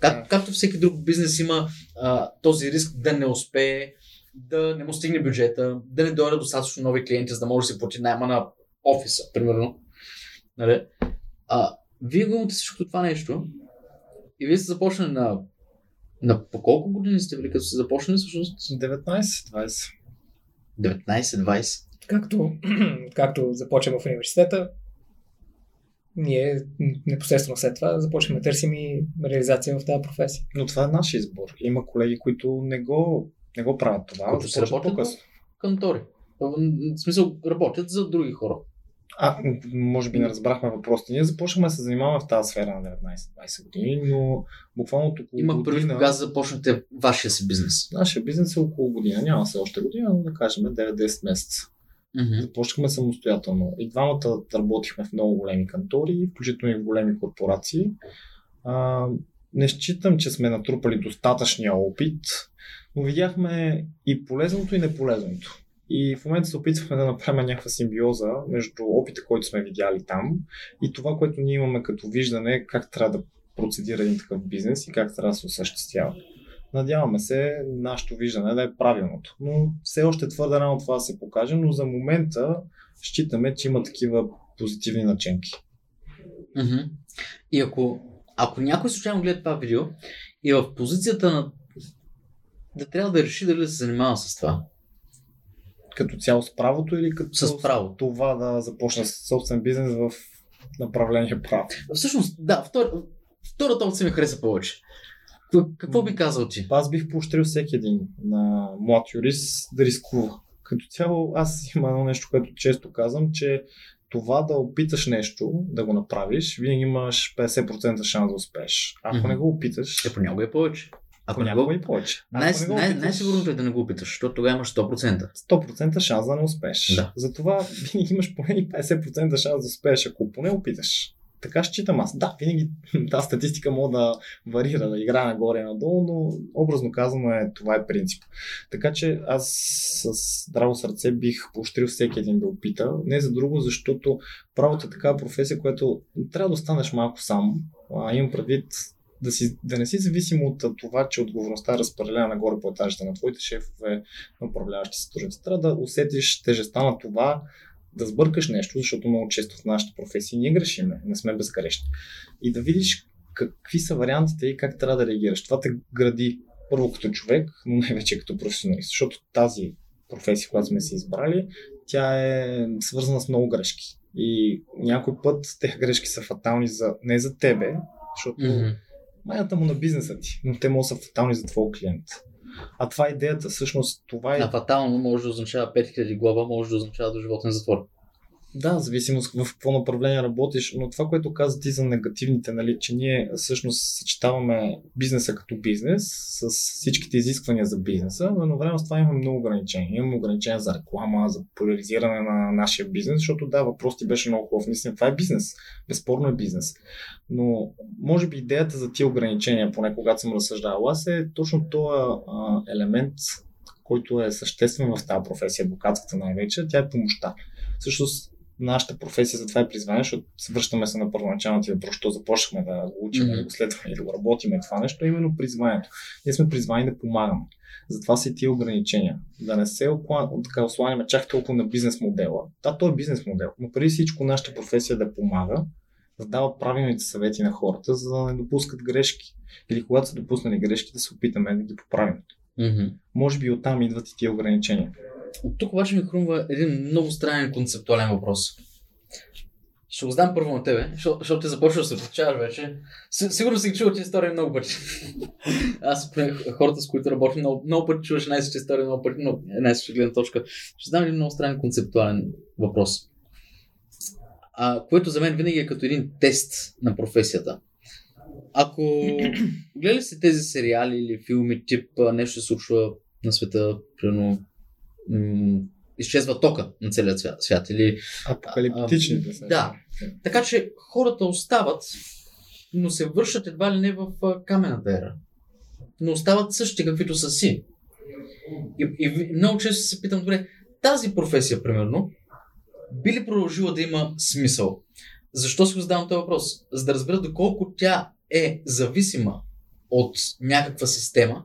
Как, както всеки друг бизнес има а, този риск да не успее, да не му стигне бюджета, да не дойдат достатъчно нови клиенти, за да може да си плати найма на офиса, примерно. Нали? А, вие го имате всичко това нещо и вие сте започнали на, на по колко години сте били, като сте започнали всъщност? 19-20. 19-20. Както, както започваме в университета, ние непосредствено след това започваме да търсим и реализация в тази професия. Но това е наш избор. Има колеги, които не го, не го правят това. Които се работят по-късно. кантори. В смисъл, работят за други хора. А, може би не разбрахме въпросите. Ние започнахме да се занимаваме в тази сфера на 19-20 години, но буквално около Има първи, кога започнете вашия си бизнес? Нашия бизнес е около година. Няма се още година, но да кажем 9-10 месеца. Mm-hmm. Започнахме самостоятелно. И двамата работихме в много големи кантори, включително и в големи корпорации. А, не считам, че сме натрупали достатъчния опит, но видяхме и полезното и неполезното. И в момента се опитвахме да направим някаква симбиоза между опита, който сме видяли там и това, което ние имаме като виждане как трябва да процедира един такъв бизнес и как трябва да се осъществява. Надяваме се нашето виждане да е правилното. Но все още твърде рано това да се покаже, но за момента считаме, че има такива позитивни начинки. Mm-hmm. И ако, ако някой случайно гледа това видео и в позицията на да трябва да реши дали да се занимава с това. Като цяло с правото или като с право. това да започне собствен бизнес в направление право? Всъщност, да, втор... втората опция ми хареса повече. Какво би казал ти? Аз бих поощрил всеки един на млад юрист да рискува. Като цяло, аз има едно нещо, което често казвам, че това да опиташ нещо, да го направиш, винаги имаш 50% шанс да успееш. Ако mm-hmm. не го опиташ. Е, понякога е повече. Ако понякога и повече. Най- най- най-сигурното е да не го опиташ, защото тогава имаш 100%. 100% шанс да не успееш. Да. Затова винаги имаш поне 50% шанс да успееш, ако поне опиташ. Така считам аз. Да, винаги тази статистика мога да варира, да играе нагоре надолу, но образно казано е, това е принцип. Така че аз с здраво сърце бих поощрил всеки един да опита. Не за друго, защото правото е такава професия, която трябва да останеш малко сам. А, имам предвид да, си, да не си зависим от това, че отговорността е разпределена нагоре по етажите на твоите шефове, на управляващи сътрудници. Трябва да усетиш тежестта на това, да сбъркаш нещо, защото много често в нашата професия ние грешиме, не сме безгрешни. И да видиш какви са вариантите и как трябва да реагираш. Това те гради първо като човек, но най-вече като професионалист, защото тази професия, която сме си избрали, тя е свързана с много грешки. И някой път тези грешки са фатални за, не за тебе, защото mm-hmm. майната му на бизнеса ти, но те могат да са фатални за твоя клиент. А това е идеята. Всъщност това е... А фатално може да означава 5000 глава, може да означава до животен затвор. Да, зависимост в какво направление работиш, но това, което каза ти за негативните, нали, че ние всъщност съчетаваме бизнеса като бизнес с всичките изисквания за бизнеса, но едновременно с това имаме много ограничения. Имаме ограничения за реклама, за поляризиране на нашия бизнес, защото да, въпрос ти беше много хубав. Наистина, това е бизнес. Безспорно е бизнес. Но може би идеята за тия ограничения, поне когато съм разсъждавал аз, е точно този елемент, който е съществен в тази професия, адвокатската най-вече, тя е помощта. Всъщност, нашата професия затова е призвание, защото връщаме се на първоначалната въпрос, що започнахме да го учим, mm-hmm. да го следваме и да го работиме това нещо, е именно призванието. Ние сме призвани да помагаме. Затова са и тия ограничения. Да не се осланяме чак толкова на бизнес модела. Да, то е бизнес модел, но преди всичко нашата професия е да помага, да дава правилните съвети на хората, за да не допускат грешки. Или когато са допуснали грешки, да се опитаме да ги поправим. Mm-hmm. Може би оттам идват и тия ограничения. От тук обаче ми хрумва един много странен концептуален въпрос. Ще го задам първо на тебе, защото ти започваш да се получаваш вече. Сигурно си чувал тези истории много пъти. Аз, хората, с които работя, много, много пъти чуваш една съща история, много пъти, но една съща гледна точка. Ще задам един много странен концептуален въпрос. А, което за мен винаги е като един тест на професията. Ако гледали сте тези сериали или филми, тип нещо се случва на света, примерно м- изчезва тока на целия свят. или, Апокалиптичните. А, да. Така че хората остават, но се вършат едва ли не в камената ера. Но остават същите, каквито са си. И, и много често се питам, добре, тази професия, примерно, би ли продължила да има смисъл? Защо си го задавам този въпрос? За да разбера доколко тя е зависима от някаква система,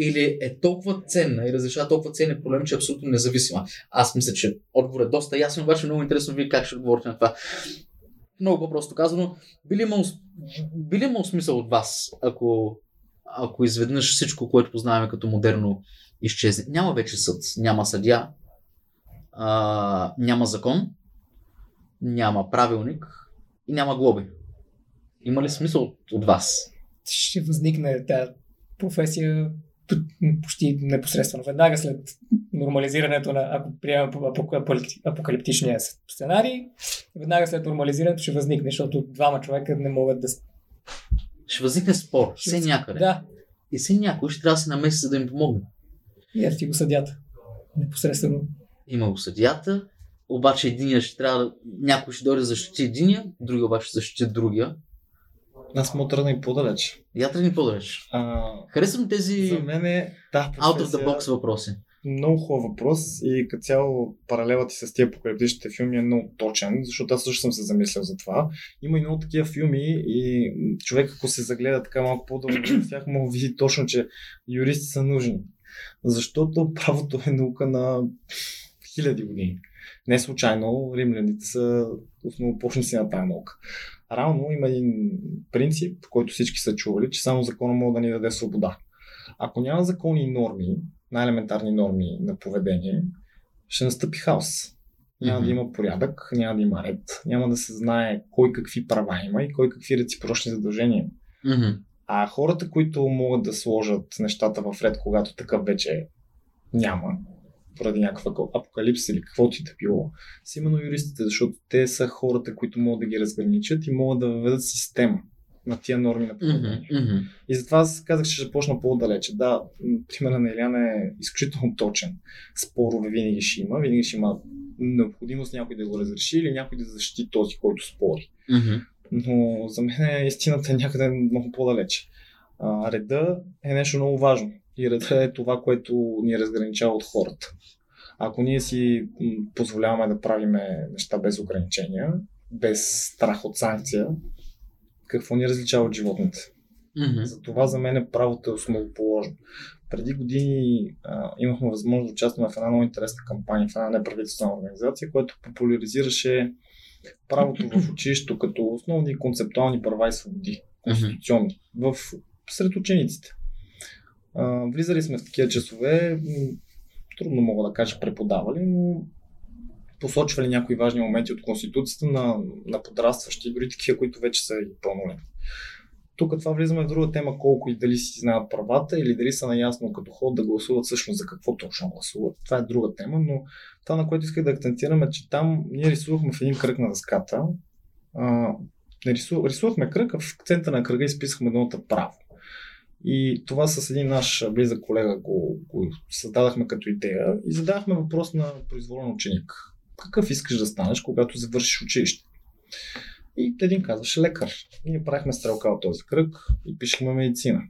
или е толкова ценна и разрешава толкова ценни проблеми, че е абсолютно независима? Аз мисля, че отговор е доста ясен, обаче много интересно вие как ще отговорите на това. Много по-просто казано, би ли имал, би ли имал смисъл от вас, ако, ако изведнъж всичко, което познаваме като модерно, изчезне? Няма вече съд, няма съдя, а, няма закон, няма правилник и няма глоби. Има ли смисъл от, от вас? Ще възникне тази професия почти непосредствено. Веднага след нормализирането на, ако приемем апокалиптичния сценарий, веднага след нормализирането ще възникне, защото двама човека не могат да... Ще възникне спор, все някъде. Да. И все някой ще трябва да се намеси, за да им помогне. И ето ти го съдята. Непосредствено. Има го съдята, обаче единия ще трябва да... Някой ще дойде да защити единия, другия обаче ще защити другия. Аз му тръгна по-далеч. Я тръгни по-далеч. А, Харесвам тези за мен е, да, out of the box въпроси. Много хубав въпрос и като цяло паралелът ти с тия апокалиптичните филми е много точен, защото аз също съм се замислял за това. Има и много такива филми и човек ако се загледа така малко по-дълго в тях, мога да види точно, че юристи са нужни. Защото правото е наука на хиляди години. Не случайно римляните са основоположници на тази наука. Равно има един принцип, който всички са чували, че само закона може да ни даде свобода. Ако няма закони и норми, най-елементарни норми на поведение, ще настъпи хаос. Няма mm-hmm. да има порядък, няма да има ред, няма да се знае кой какви права има и кой какви реципрочни задължения има. Mm-hmm. А хората, които могат да сложат нещата в ред, когато такъв вече няма, поради някаква апокалипсис или каквото и да било, са именно юристите, защото те са хората, които могат да ги разграничат и могат да въведат система на тия норми на поведение. Mm-hmm. И затова аз казах, че ще започна по-далече. Да, примерът на Иляна е изключително точен. Спорове винаги ще има, винаги ще има необходимост някой да го разреши или някой да защити този, който спори. Mm-hmm. Но за мен истината е някъде много по-далече. А, реда е нещо много важно. И реда е това, което ни разграничава от хората. Ако ние си позволяваме да правим неща без ограничения, без страх от санкция, какво ни различава от животните? Mm-hmm. Затова за мен правото е основоположно. Преди години а, имахме възможност да участваме в една много интересна кампания, в една неправителствена организация, която популяризираше правото в училището като основни концептуални права и свободи, конституционни, mm-hmm. в, сред учениците. Влизали сме в такива часове, трудно мога да кажа преподавали, но посочвали някои важни моменти от Конституцията на, на подрастващи, дори такива, които вече са и пълнолетни. тук това влизаме в друга тема, колко и дали си знаят правата или дали са наясно като ход да гласуват всъщност за какво точно гласуват. Това е друга тема, но това, на което исках да акцентираме, че там ние рисувахме в един кръг на дъската. А, рису, рисувахме кръг, а в центъра на кръга изписахме думата право. И това с един наш близък колега го, го създадахме като идея и задавахме въпрос на произволен ученик. Какъв искаш да станеш, когато завършиш училище? И един казваше лекар. Ние правихме стрелка от този кръг и пишехме медицина.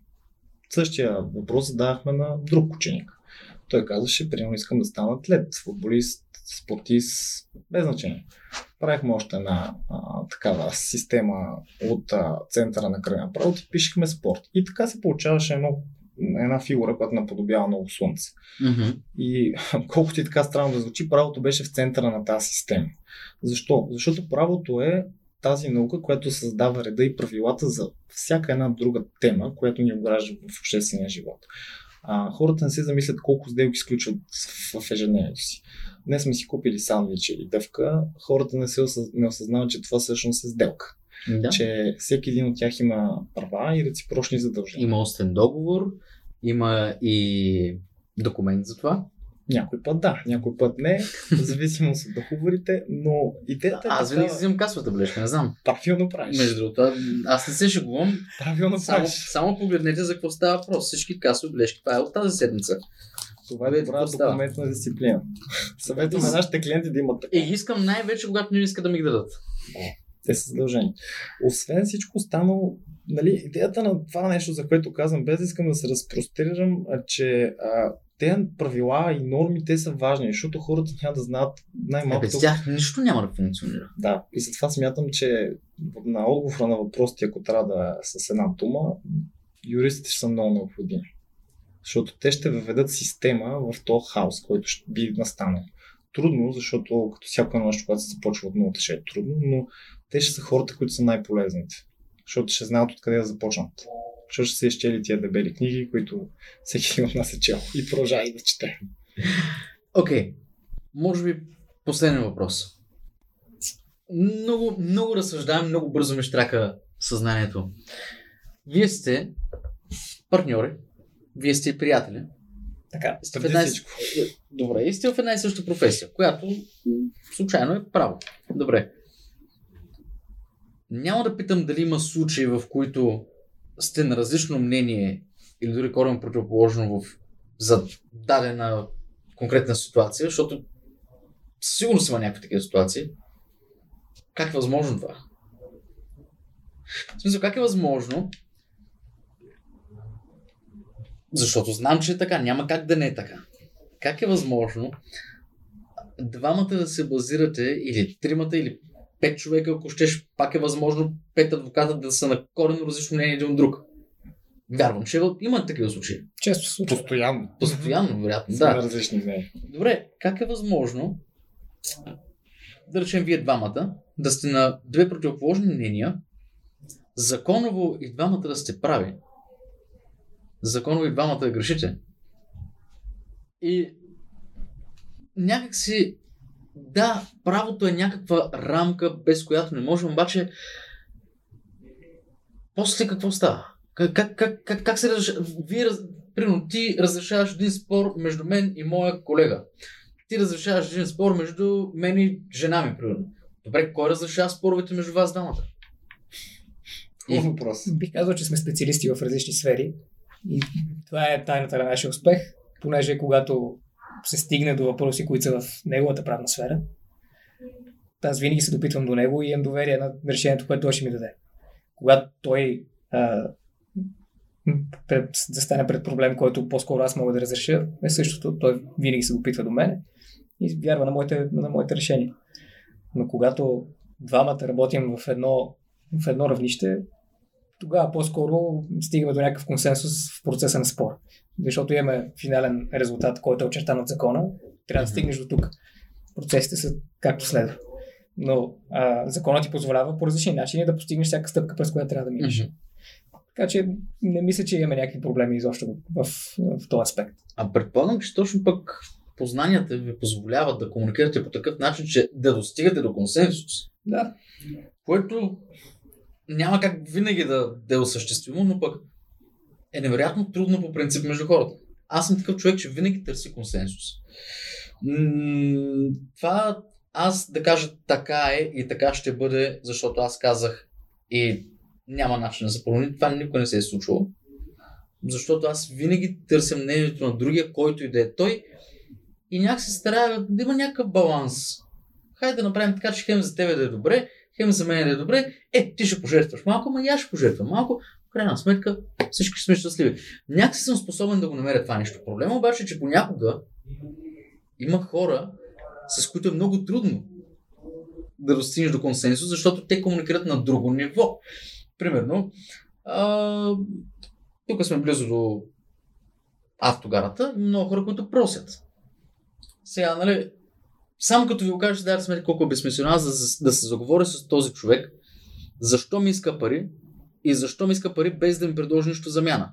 Същия въпрос задавахме на друг ученик. Той казваше, примерно искам да стана атлет, футболист, спортист, без значение. Правихме още една а, такава система от а, центъра на кръга правото и пишехме спорт. И така се получаваше едно, една фигура, която наподобява много слънце. Mm-hmm. И колкото и така странно да звучи, правото беше в центъра на тази система. Защо? Защото правото е тази наука, която създава реда и правилата за всяка една друга тема, която ни огражда в обществения живот. А, хората не се замислят колко сделки изключват в ежедневието си. Днес сме си купили сандвич или дъвка, хората не, се осъз... не осъзнават, че това всъщност е сделка. Да. Че всеки един от тях има права и реципрочни задължения. Има устен договор, има и документ за това. Някой път да, някой път не, в зависимост от договорите, но идеята е. Аз винаги си взимам касовата бележка, не знам. Правилно правиш. Между другото, аз не се шегувам. Правилно Само, правиш. само погледнете за какво става въпрос. Всички касови бележки. Това е от тази седмица. Това е добра документна дисциплина. Съветваме нашите клиенти да имат така. Е, искам най-вече, когато не искат да ми ги дадат. Те са задължени. Освен всичко останало, нали, идеята на това нещо, за което казвам, без да искам да се разпрострирам, че а, те правила и норми, те са важни, защото хората няма да знаят Е, най-малкото. без тях нищо няма да функционира. Да, и затова смятам, че на отговора на въпросите, ако трябва да е с една дума, юристите ще са много необходими. Защото те ще въведат система в този хаос, който ще би настанал. Трудно, защото като всяко нещо, когато се започва от нулата, ще е трудно, но те ще са хората, които са най-полезните. Защото ще знаят откъде да започнат. Защото ще се изчели тия дебели книги, които всеки от нас е чел и продължава да чете. Окей. Може би последен въпрос. Много, много разсъждавам, много бързо ми штрака съзнанието. Вие сте партньори, вие сте приятели. Така. Сте в една... Добре, и сте в една и съща професия, която случайно е право. Добре. Няма да питам дали има случаи, в които сте на различно мнение или дори коренно противоположно в за дадена конкретна ситуация, защото със сигурност има някакви такива ситуации. Как е възможно това? В смисъл, как е възможно? Защото знам, че е така. Няма как да не е така. Как е възможно двамата да се базирате, или тримата, или пет човека, ако щеш, пак е възможно пет адвоката да са на коренно различно мнение един от друг. Вярвам, че има такива случаи. Често се случва. Постоянно. Постоянно, вероятно. Да. различни мнения. Добре, как е възможно да речем вие двамата да сте на две противоположни мнения, законово и двамата да сте прави, законово и двамата да грешите. И някак си, да, правото е някаква рамка, без която не можем, обаче после какво става? Как, как, как, как, как се разрешава? Вие, раз... примерно, ти разрешаваш един спор между мен и моя колега. Ти разрешаваш един спор между мен и жена ми, примерно. Добре, кой разрешава споровете между вас двамата? Хубав въпрос. Бих казал, че сме специалисти в различни сфери. И това е тайната на нашия успех, понеже когато се стигне до въпроси, които са в неговата правна сфера, аз винаги се допитвам до него и имам доверие на решението, което той ще ми даде. Когато той а, пред, да стане пред проблем, който по-скоро аз мога да разреша, е същото. Той винаги се допитва до мене и вярва на моите, на моите решения. Но когато двамата работим в едно, в едно равнище, тогава по-скоро стигаме до някакъв консенсус в процеса на спор. Защото имаме финален резултат, който е очертан от закона. Трябва да стигнеш до тук. Процесите са както следва. Но а, законът ти позволява по различни начини да постигнеш всяка стъпка, през която трябва да минеш. Така че не мисля, че имаме някакви проблеми изобщо в, в, в този аспект. А предполагам, че точно пък познанията ви позволяват да комуникирате по такъв начин, че да достигате до консенсус. Да, Което няма как винаги да, да е осъществимо, но пък е невероятно трудно по принцип между хората. Аз съм такъв човек, че винаги търси консенсус. Това аз да кажа така е и така ще бъде, защото аз казах и няма начин да се промени. Това никога не се е случило. Защото аз винаги търся мнението на другия, който и да е той. И някак се старая да има някакъв баланс. Хайде да направим така, че хем за тебе да е добре, хем за мен е добре. Е, ти ще пожертваш малко, ама и аз ще пожертвам малко. В крайна сметка всички сме щастливи. Някакси съм способен да го намеря това нещо. Проблема обаче е, че понякога има хора, с които е много трудно да достигнеш до консенсус, защото те комуникират на друго ниво. Примерно, а, тук сме близо до автогарата, много хора, които просят. Сега, нали, само като ви го кажа, да сметка колко е безсмислено аз да, да се заговоря с този човек, защо ми иска пари и защо ми иска пари без да ми предложи нищо замяна.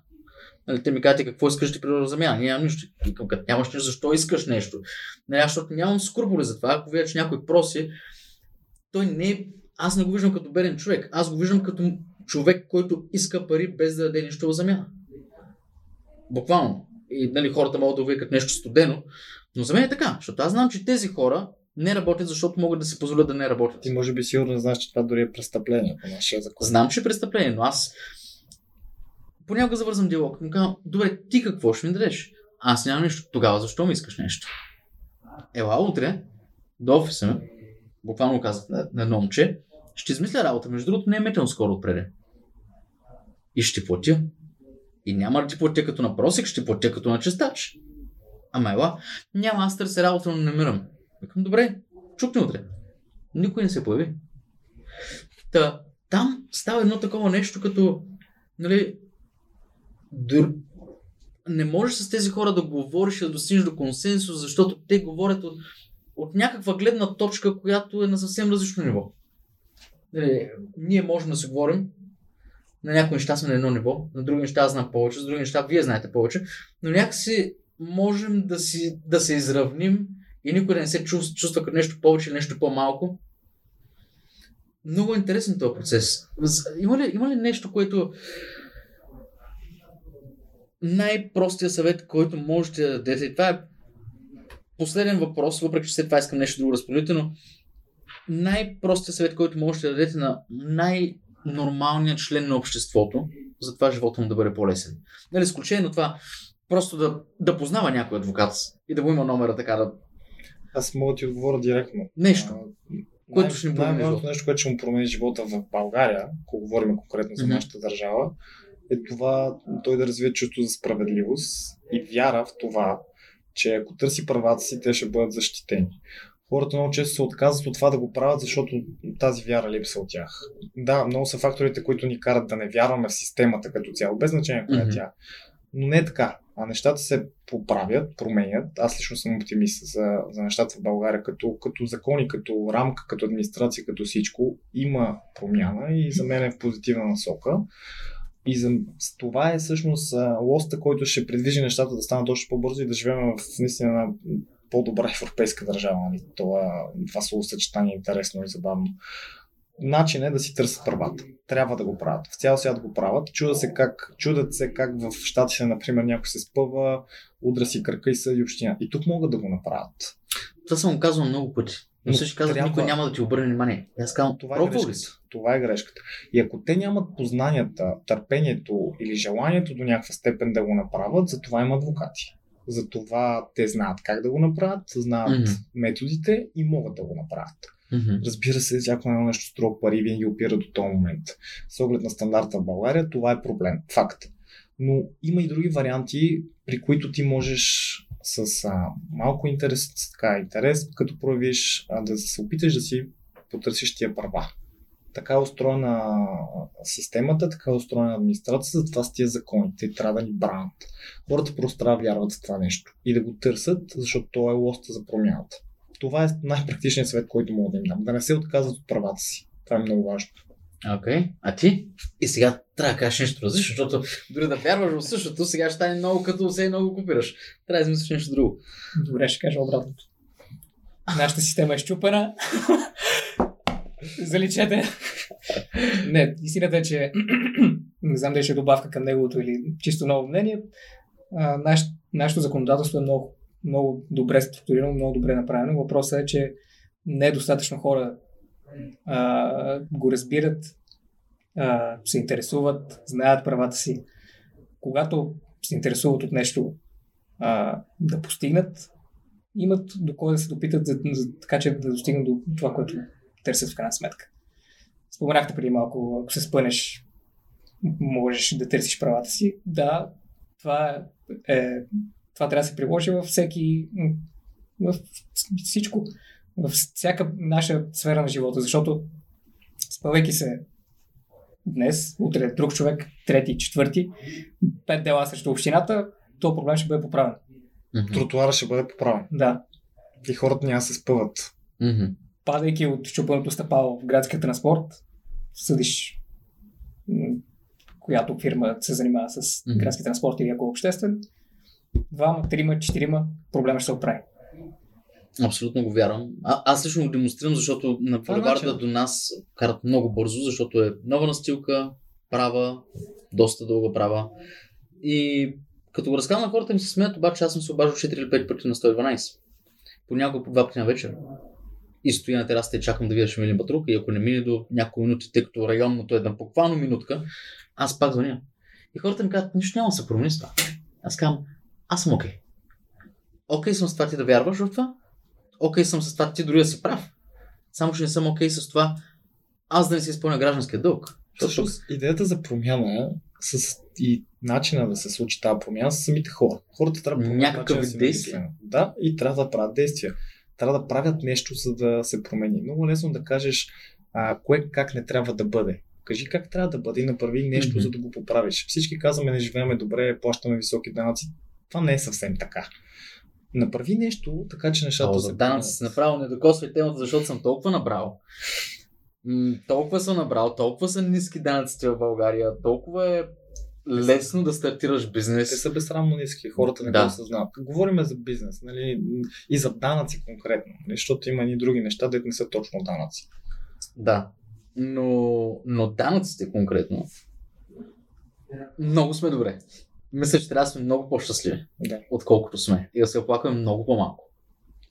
Нали, те ми кажат, какво искаш ти предложа замяна? Нямам нищо. Викам, като нямаш нищо, защо искаш нещо? Нали, защото нямам скрупули за това. Ако видя, че някой проси, той не е... Аз не го виждам като беден човек. Аз го виждам като човек, който иска пари без да даде нищо в замяна. Буквално. И нали, хората могат да го викат нещо студено, но за мен е така, защото аз знам, че тези хора не работят, защото могат да си позволят да не работят. Ти може би сигурно знаеш, че това дори е престъпление по нашия закон. Знам, че е престъпление, но аз понякога завързвам диалог. Му казвам, добре, ти какво ще ми дадеш? Аз нямам нищо. Тогава защо ми искаш нещо? Ела утре до офиса ми, буквално казах на, на едно момче, ще измисля работа. Между другото, не е метен скоро отпреде. И ще платя. И няма да ти платя като на просик, ще платя като на чистач. Ама ела, няма, аз търся работа, но не намирам. Викам, добре, чукни утре. Никой не се появи. Та, там става едно такова нещо, като, нали, дър... не можеш с тези хора да говориш и да достигнеш до консенсус, защото те говорят от, от някаква гледна точка, която е на съвсем различно ниво. Нали, ние можем да се говорим, на някои неща сме на едно ниво, на други неща знам повече, с други неща вие знаете повече, но някакси можем да, си, да се изравним и никой не се чувства, чувства като нещо повече или нещо по-малко. Много е интересен този процес. Има ли, има ли нещо, което най-простия съвет, който можете да дадете, това е последен въпрос, въпреки че след това искам нещо друго да споделите, но най-простия съвет, който можете да дадете на най-нормалния член на обществото, за това живота му да бъде по-лесен. Нали, изключение на това, просто да, да познава някой адвокат и да го има номера така да... Аз мога да ти отговоря директно. Нещо. А, което най- ще ни промени живота. нещо, което ще му промени живота в България, ако говорим конкретно за Мгм. нашата държава, е това той да развие чувство за справедливост и вяра в това, че ако търси правата си, те ще бъдат защитени. Хората много често се отказват от това да го правят, защото тази вяра липсва от тях. Да, много са факторите, които ни карат да не вярваме в системата като цяло, без значение коя е Мгм. тя. Но не е така. А нещата се поправят, променят. Аз лично съм оптимист за, за нещата в България, като, като закони, като рамка, като администрация, като всичко. Има промяна и за мен е в позитивна насока. И за това е всъщност лоста, който ще предвижи нещата да станат още по-бързо и да живеем в наистина една по-добра европейска държава. Нали? Това, това словосъчетание е интересно и забавно. Начин е да си търсят правата. Трябва да го правят. В цял свят го правят. Чуда се как, чудат се как в щатите, например, някой се спъва, удра си кръка и съди община. И тук могат да го направят. Това съм казвал много пъти. Но Но всички казват, трябва- никой няма да ти обърне внимание. И Аз казвам, Това е грешката. Това е грешката. И ако те нямат познанията, търпението или желанието до някаква степен да го направят, за това има адвокати. За това те знаят как да го направят, знаят Мгм. методите и могат да го направят. Мгм. Разбира се, всяко едно нещо струва пари винаги опира до този момент. С оглед на стандарта в България, това е проблем. Факт. Но има и други варианти, при които ти можеш с а, малко интерес, с така, интерес, като проявиш, а, да се опиташ да си потърсиш тия права. Така е устроена системата, така е устроена администрацията, затова с тия закони. Те трябва да ни бранят. Хората просто трябва да вярват в това нещо и да го търсят, защото то е лоста за промяната. Това е най-практичният съвет, който мога да им дам. Да не се отказват от правата си. Това е много важно. Окей. А ти? И сега трябва да кажеш нещо различно, защото дори да вярваш в същото, сега ще стане много като все много копираш. Трябва да измислиш нещо друго. Добре, ще кажа обратното. Нашата система е щупена. Заличете. не, истината е, че не знам дали ще е добавка към неговото или чисто ново мнение. А, наш, нашето законодателство е много, много добре структурирано, много добре направено. Въпросът е, че не е достатъчно хора а, го разбират, а, се интересуват, знаят правата си. Когато се интересуват от нещо а, да постигнат, имат до кой да се допитат, за, за, така че да достигнат до това, което търсят в крайна сметка. Споменахте преди малко, ако се спънеш, можеш да търсиш правата си. Да, това е, това трябва да се приложи във всеки, в всичко, във всяка наша сфера на живота, защото спъвайки се днес, утре друг човек, трети, четвърти, пет дела срещу общината, то проблем ще бъде поправен. Mm-hmm. Тротуара ще бъде поправен. Да. И хората няма се спъват. Mm-hmm. Падайки от щупаното стъпало в градския транспорт, съдиш която фирма се занимава с mm-hmm. градски транспорт или ако е обществен, двама, трима, четирима, проблема ще се оправи. Абсолютно го вярвам. А, аз лично го демонстрирам, защото на булеварда до нас карат много бързо, защото е нова настилка, права, доста дълга права. И като го разказвам на хората ми се смеят, обаче аз съм се обаждал 4 или 5 пъти на 112. Понякога по два пъти на вечер. И стоя на терасата и чакам да видя ще мине патрулка и ако не мине до няколко минути, тъй като районното е на буквално минутка, аз пак звъня. И хората ми казват, нищо няма да се промени с това. Аз казвам, аз съм окей. Okay. Окей okay съм с това ти да вярваш в това. Окей okay съм с това ти дори да си прав. Само, че не съм окей okay с това аз да не си изпълня гражданския дълг. Защото идеята за промяна с и начина да се случи тази промяна са самите хора. Хората трябва да някакъв вид действие. Да, и трябва да правят действия. Трябва да правят нещо, за да се промени. Много лесно да кажеш а, кое как не трябва да бъде. Кажи как трябва да бъде и направи нещо, mm-hmm. за да го поправиш. Всички казваме, не живееме добре, плащаме високи данъци. Това не е съвсем така. Направи нещо, така че нещата О, се. Данъци си направо не докосвай темата, защото съм толкова набрал. М- толкова съм набрал, толкова са ниски данъците в България, толкова е лесно да стартираш бизнес. Те са безсрамно ниски, хората не да. го съзнават. Говориме за бизнес нали? и за данъци конкретно, нали? защото има и други неща, да не са точно данъци. Да, но, но данъците конкретно, много сме добре. Мисля, че трябва да сме много по-щастливи, да. отколкото сме. И да се оплакваме много по-малко.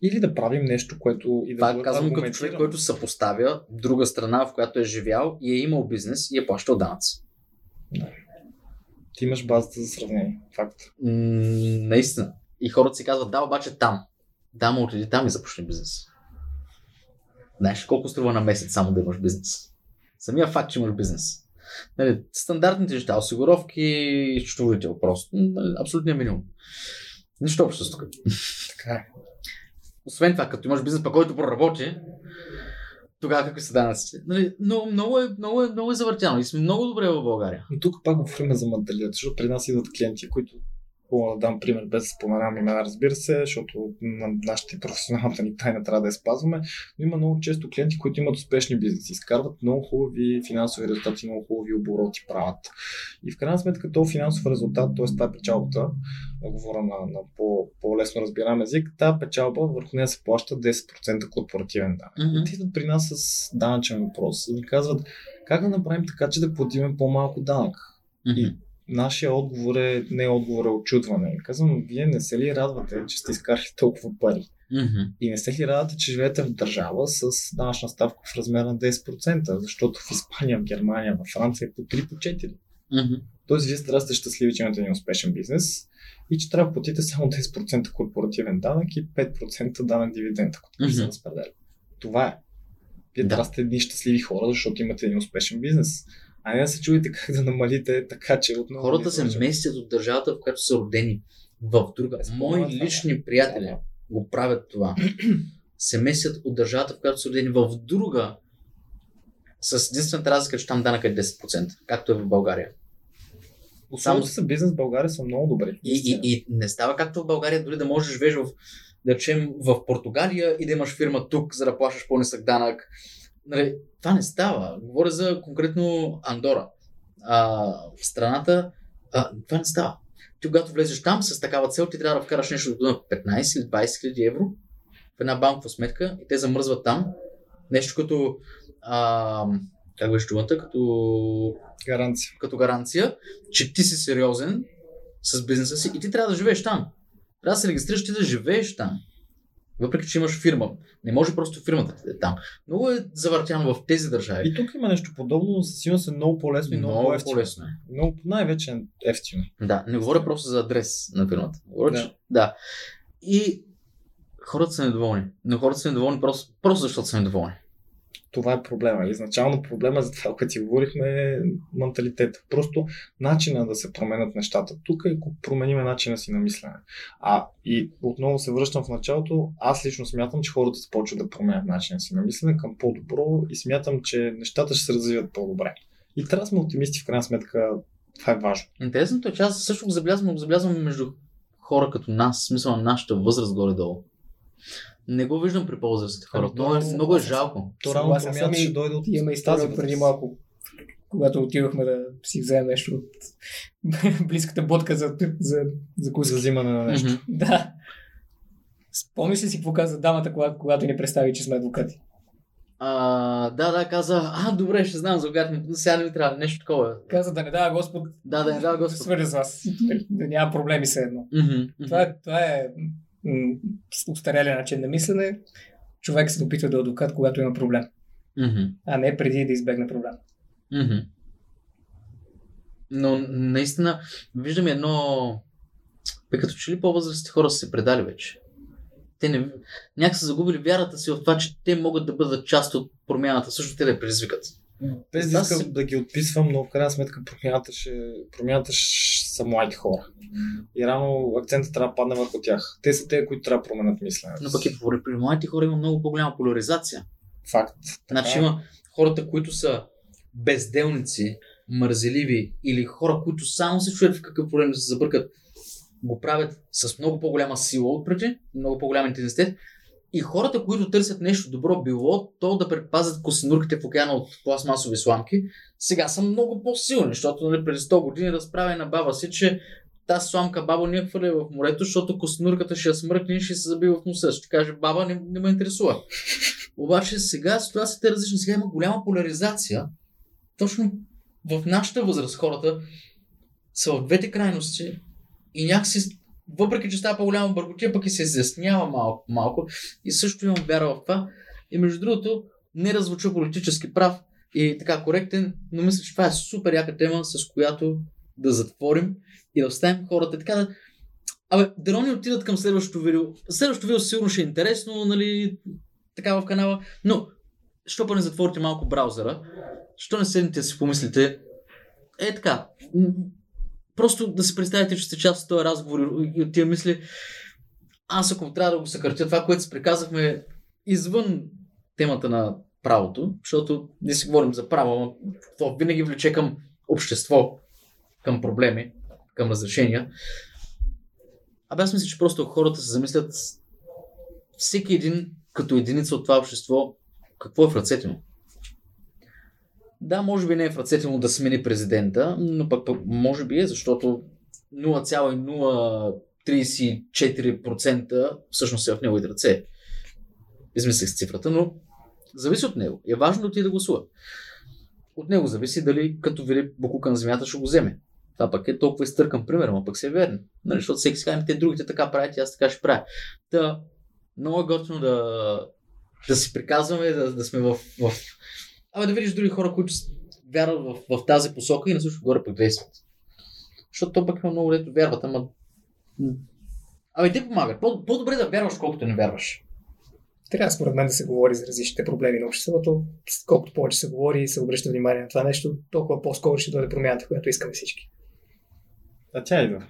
Или да правим нещо, което и да Това казвам като човек, който съпоставя друга страна, в която е живял и е имал бизнес и е плащал данъци. Да. Ти имаш базата за сравнение. Факт. М- наистина. И хората си казват, да, обаче там. Да, му отиди там и започне бизнес. Знаеш колко струва на месец само да имаш бизнес? Самия факт, че имаш бизнес. Нали, стандартните неща, осигуровки, счетоводител просто. Нали, абсолютният минимум. Нищо общо с тук. Така. Освен това, като имаш бизнес, по който проработи, тогава какви са данъците. Нали, но много е, много, е, много е завъртяно и сме много добре в България. Но тук пак говорим за менталитет, защото при нас идват клиенти, които Хубаво да дам пример, без да споменавам имена, разбира се, защото на нашите професионалната ни тайна трябва да я спазваме. Но има много често клиенти, които имат успешни бизнеси, изкарват много хубави финансови резултати, много хубави обороти правят. И в крайна сметка този финансов резултат, т.е. тази печалбата, да говоря на, на по, по-лесно разбираем език, тази печалба върху нея се плаща 10% корпоративен данък. Mm-hmm. Те идват при нас с данъчен въпрос и ни казват как да направим така, че да платим по-малко данък. Mm-hmm. И нашия отговор е, не отговор, е очудване. Казвам, вие не се ли радвате, че сте изкарали толкова пари? Mm-hmm. И не се ли радвате, че живеете в държава с данъчна ставка в размер на 10%, защото в Испания, в Германия, в Франция е по 3 по 4. Mm-hmm. Тоест, вие сте щастливи, че имате един успешен бизнес и че трябва да платите само 10% корпоративен данък и 5% данък дивиденд, ако mm-hmm. се разпределя. Това е. Вие да. трябва да сте едни щастливи хора, защото имате един успешен бизнес. А не да се чуете как да намалите така, че отново. Хората се местят от държавата, в която са родени в друга. Мои лични приятели го правят това. се местят от държавата, в която са родени в друга. С единствената разлика, че там данък е 10%, както е в България. Само са бизнес в България са много добри. И, и, и не става както в България, дори да можеш живееш в, да речем, в Португалия и да имаш фирма тук, за да плащаш по-нисък данък нали, това не става. Говоря за конкретно Андора. А, в страната а, това не става. Ти когато влезеш там с такава цел, ти трябва да вкараш нещо до 15 или 20 хиляди евро в една банкова сметка и те замръзват там. Нещо като а, как беше думата, като, Гаранция. като гаранция, че ти си сериозен с бизнеса си и ти трябва да живееш там. Трябва да се регистрираш ти да живееш там. Въпреки, че имаш фирма. Не може просто фирмата да е там. Много е завъртяно в тези държави. И тук има нещо подобно, но със сигурност е много по-лесно и много, Много по-ефтино. по-лесно е. Много, най-вече е ефтино. Да, не говоря просто за адрес на фирмата. Говоря, Да. да. Че, да. И хората са недоволни. Но хората са недоволни просто, просто защото са недоволни. Това е проблема. Изначално проблема за това, което си говорихме, е менталитета. Просто начина да се променят нещата. Тук е ако промениме начина си на мислене. А и отново се връщам в началото. Аз лично смятам, че хората започват да променят начина си на мислене към по-добро и смятам, че нещата ще се развиват по-добре. И трябва да сме оптимисти, в крайна сметка. Това е важно. Интересното е, че аз също го забелязвам, го забелязвам между хора като нас, смисъл на нашата възраст горе-долу. Не го виждам при по-възрастните хора. Ами, е, то- много е жалко. То промяната съм и ще дойде от Имаме тази история възраст. преди малко, когато отидохме да си вземем нещо от близката бодка за, за, за За взимане на нещо. Мгм. Да. Спомниш ли си какво каза дамата, когато, когато ни представи, че сме адвокати? А, да, да, каза, а, добре, ще знам за когато но сега не ми трябва нещо такова. Каза да не дава Господ Да, да не дава да Господ. свърля с вас. Да няма проблеми се едно. Мгм. Това, е- това е м, устарелия начин на мислене. Човек се опитва да е адвокат, когато има проблем, Мгм. а не преди да избегне проблем. Мгм. Но наистина виждам едно... Бе, като че ли по-възрастните хора са се предали вече. Те не... някак са загубили вярата си в това, че те могат да бъдат част от промяната, също те да я предизвикат. Без да искам си- да ги отписвам, но в крайна сметка промяната ще, промяната ще са млади хора. И рано акцентът трябва да падне върху тях. Те са те, които трябва да променят мисленето. Но пък и при младите хора има много по-голяма поляризация. Факт. Значи Така е. има хората, които са безделници, мързеливи или хора, които само се чуят в какъв проблем да се забъркат, го правят с много по-голяма сила отпреди, много по-голям интензитет. И хората, които търсят нещо добро, било то да предпазят косинурките в океана от пластмасови сламки, сега са много по-силни, защото нали, преди 100 години разправя на баба си, че тази сламка баба не я хвърля в морето, защото косинурката ще я смръкне и ще се забие в носа. Ще каже, баба, не, не ме интересува. Обаче сега ситуацията е различна. Сега има голяма поляризация. Точно в нашата възраст хората са в двете крайности и някакси, въпреки че става по-голяма бъркотия, пък и се изяснява малко, малко. И също имам вяра в това. И между другото, не раззвуча политически прав и така коректен, но мисля, че това е супер яка тема, с която да затворим и да оставим хората така да... Абе, дано ни отидат към следващото видео. Следващото видео сигурно ще е интересно, нали, така в канала, но що па не затворите малко браузъра, що не седнете да си помислите, е така, просто да си представите, че сте част от този разговор и- от тия мисли, аз ако трябва да го съкратя, това, което си приказахме извън темата на правото, защото ние си говорим за право, но то винаги влече към общество, към проблеми, към разрешения. Абе аз мисля, че просто хората се замислят всеки един като единица от това общество, какво е в ръцете му. Да, може би не е в ръцете му да смени президента, но пък, пък може би е, защото 0,034% всъщност е в неговите ръце. Измислих с цифрата, но зависи от него. Е важно да отиде да гласува. От него зависи дали като види букука на земята ще го вземе. Това пък е толкова изтъркан пример, но пък се е верен. Нали, защото всеки си казва, «Ами те другите така правят и аз така ще правя. Та, много е готино да, да си приказваме, да, да сме в, в... Абе да видиш други хора, които вярват в, в тази посока и на също горе пък действат. Защото то пък има много дето вярват, ама... Абе те помагат. По, по-добре да вярваш, колкото не вярваш. Трябва според мен да се говори за различните проблеми на обществото. Колкото повече се говори и се обръща внимание на това нещо, толкова по-скоро ще дойде промяната, която искаме всички. А тя идва.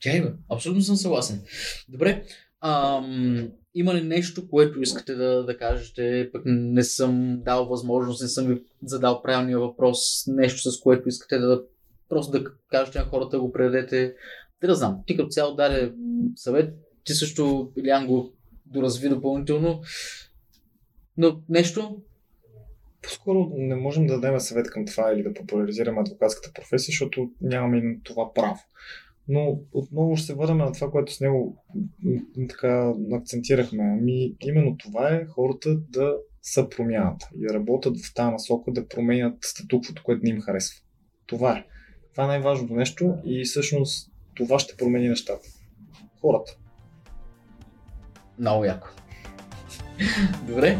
Тя има. Абсолютно съм съгласен. Добре. Ам, има ли нещо, което искате да, да кажете? Пък не съм дал възможност, не съм ви задал правилния въпрос. Нещо, с което искате да просто да кажете на хората, да го предадете. Да, да знам. Ти като цяло даде съвет. Ти също, Илян, го доразви допълнително. Но нещо? По-скоро не можем да дадем съвет към това или да популяризираме адвокатската професия, защото нямаме и това право. Но отново ще се върнем на това, което с него така акцентирахме. Ами, именно това е хората да са промяната и работят в тази насока да променят статуквото, което не им харесва. Това е. Това е най-важното нещо и всъщност това ще промени нещата. Хората. Много яко. Добре.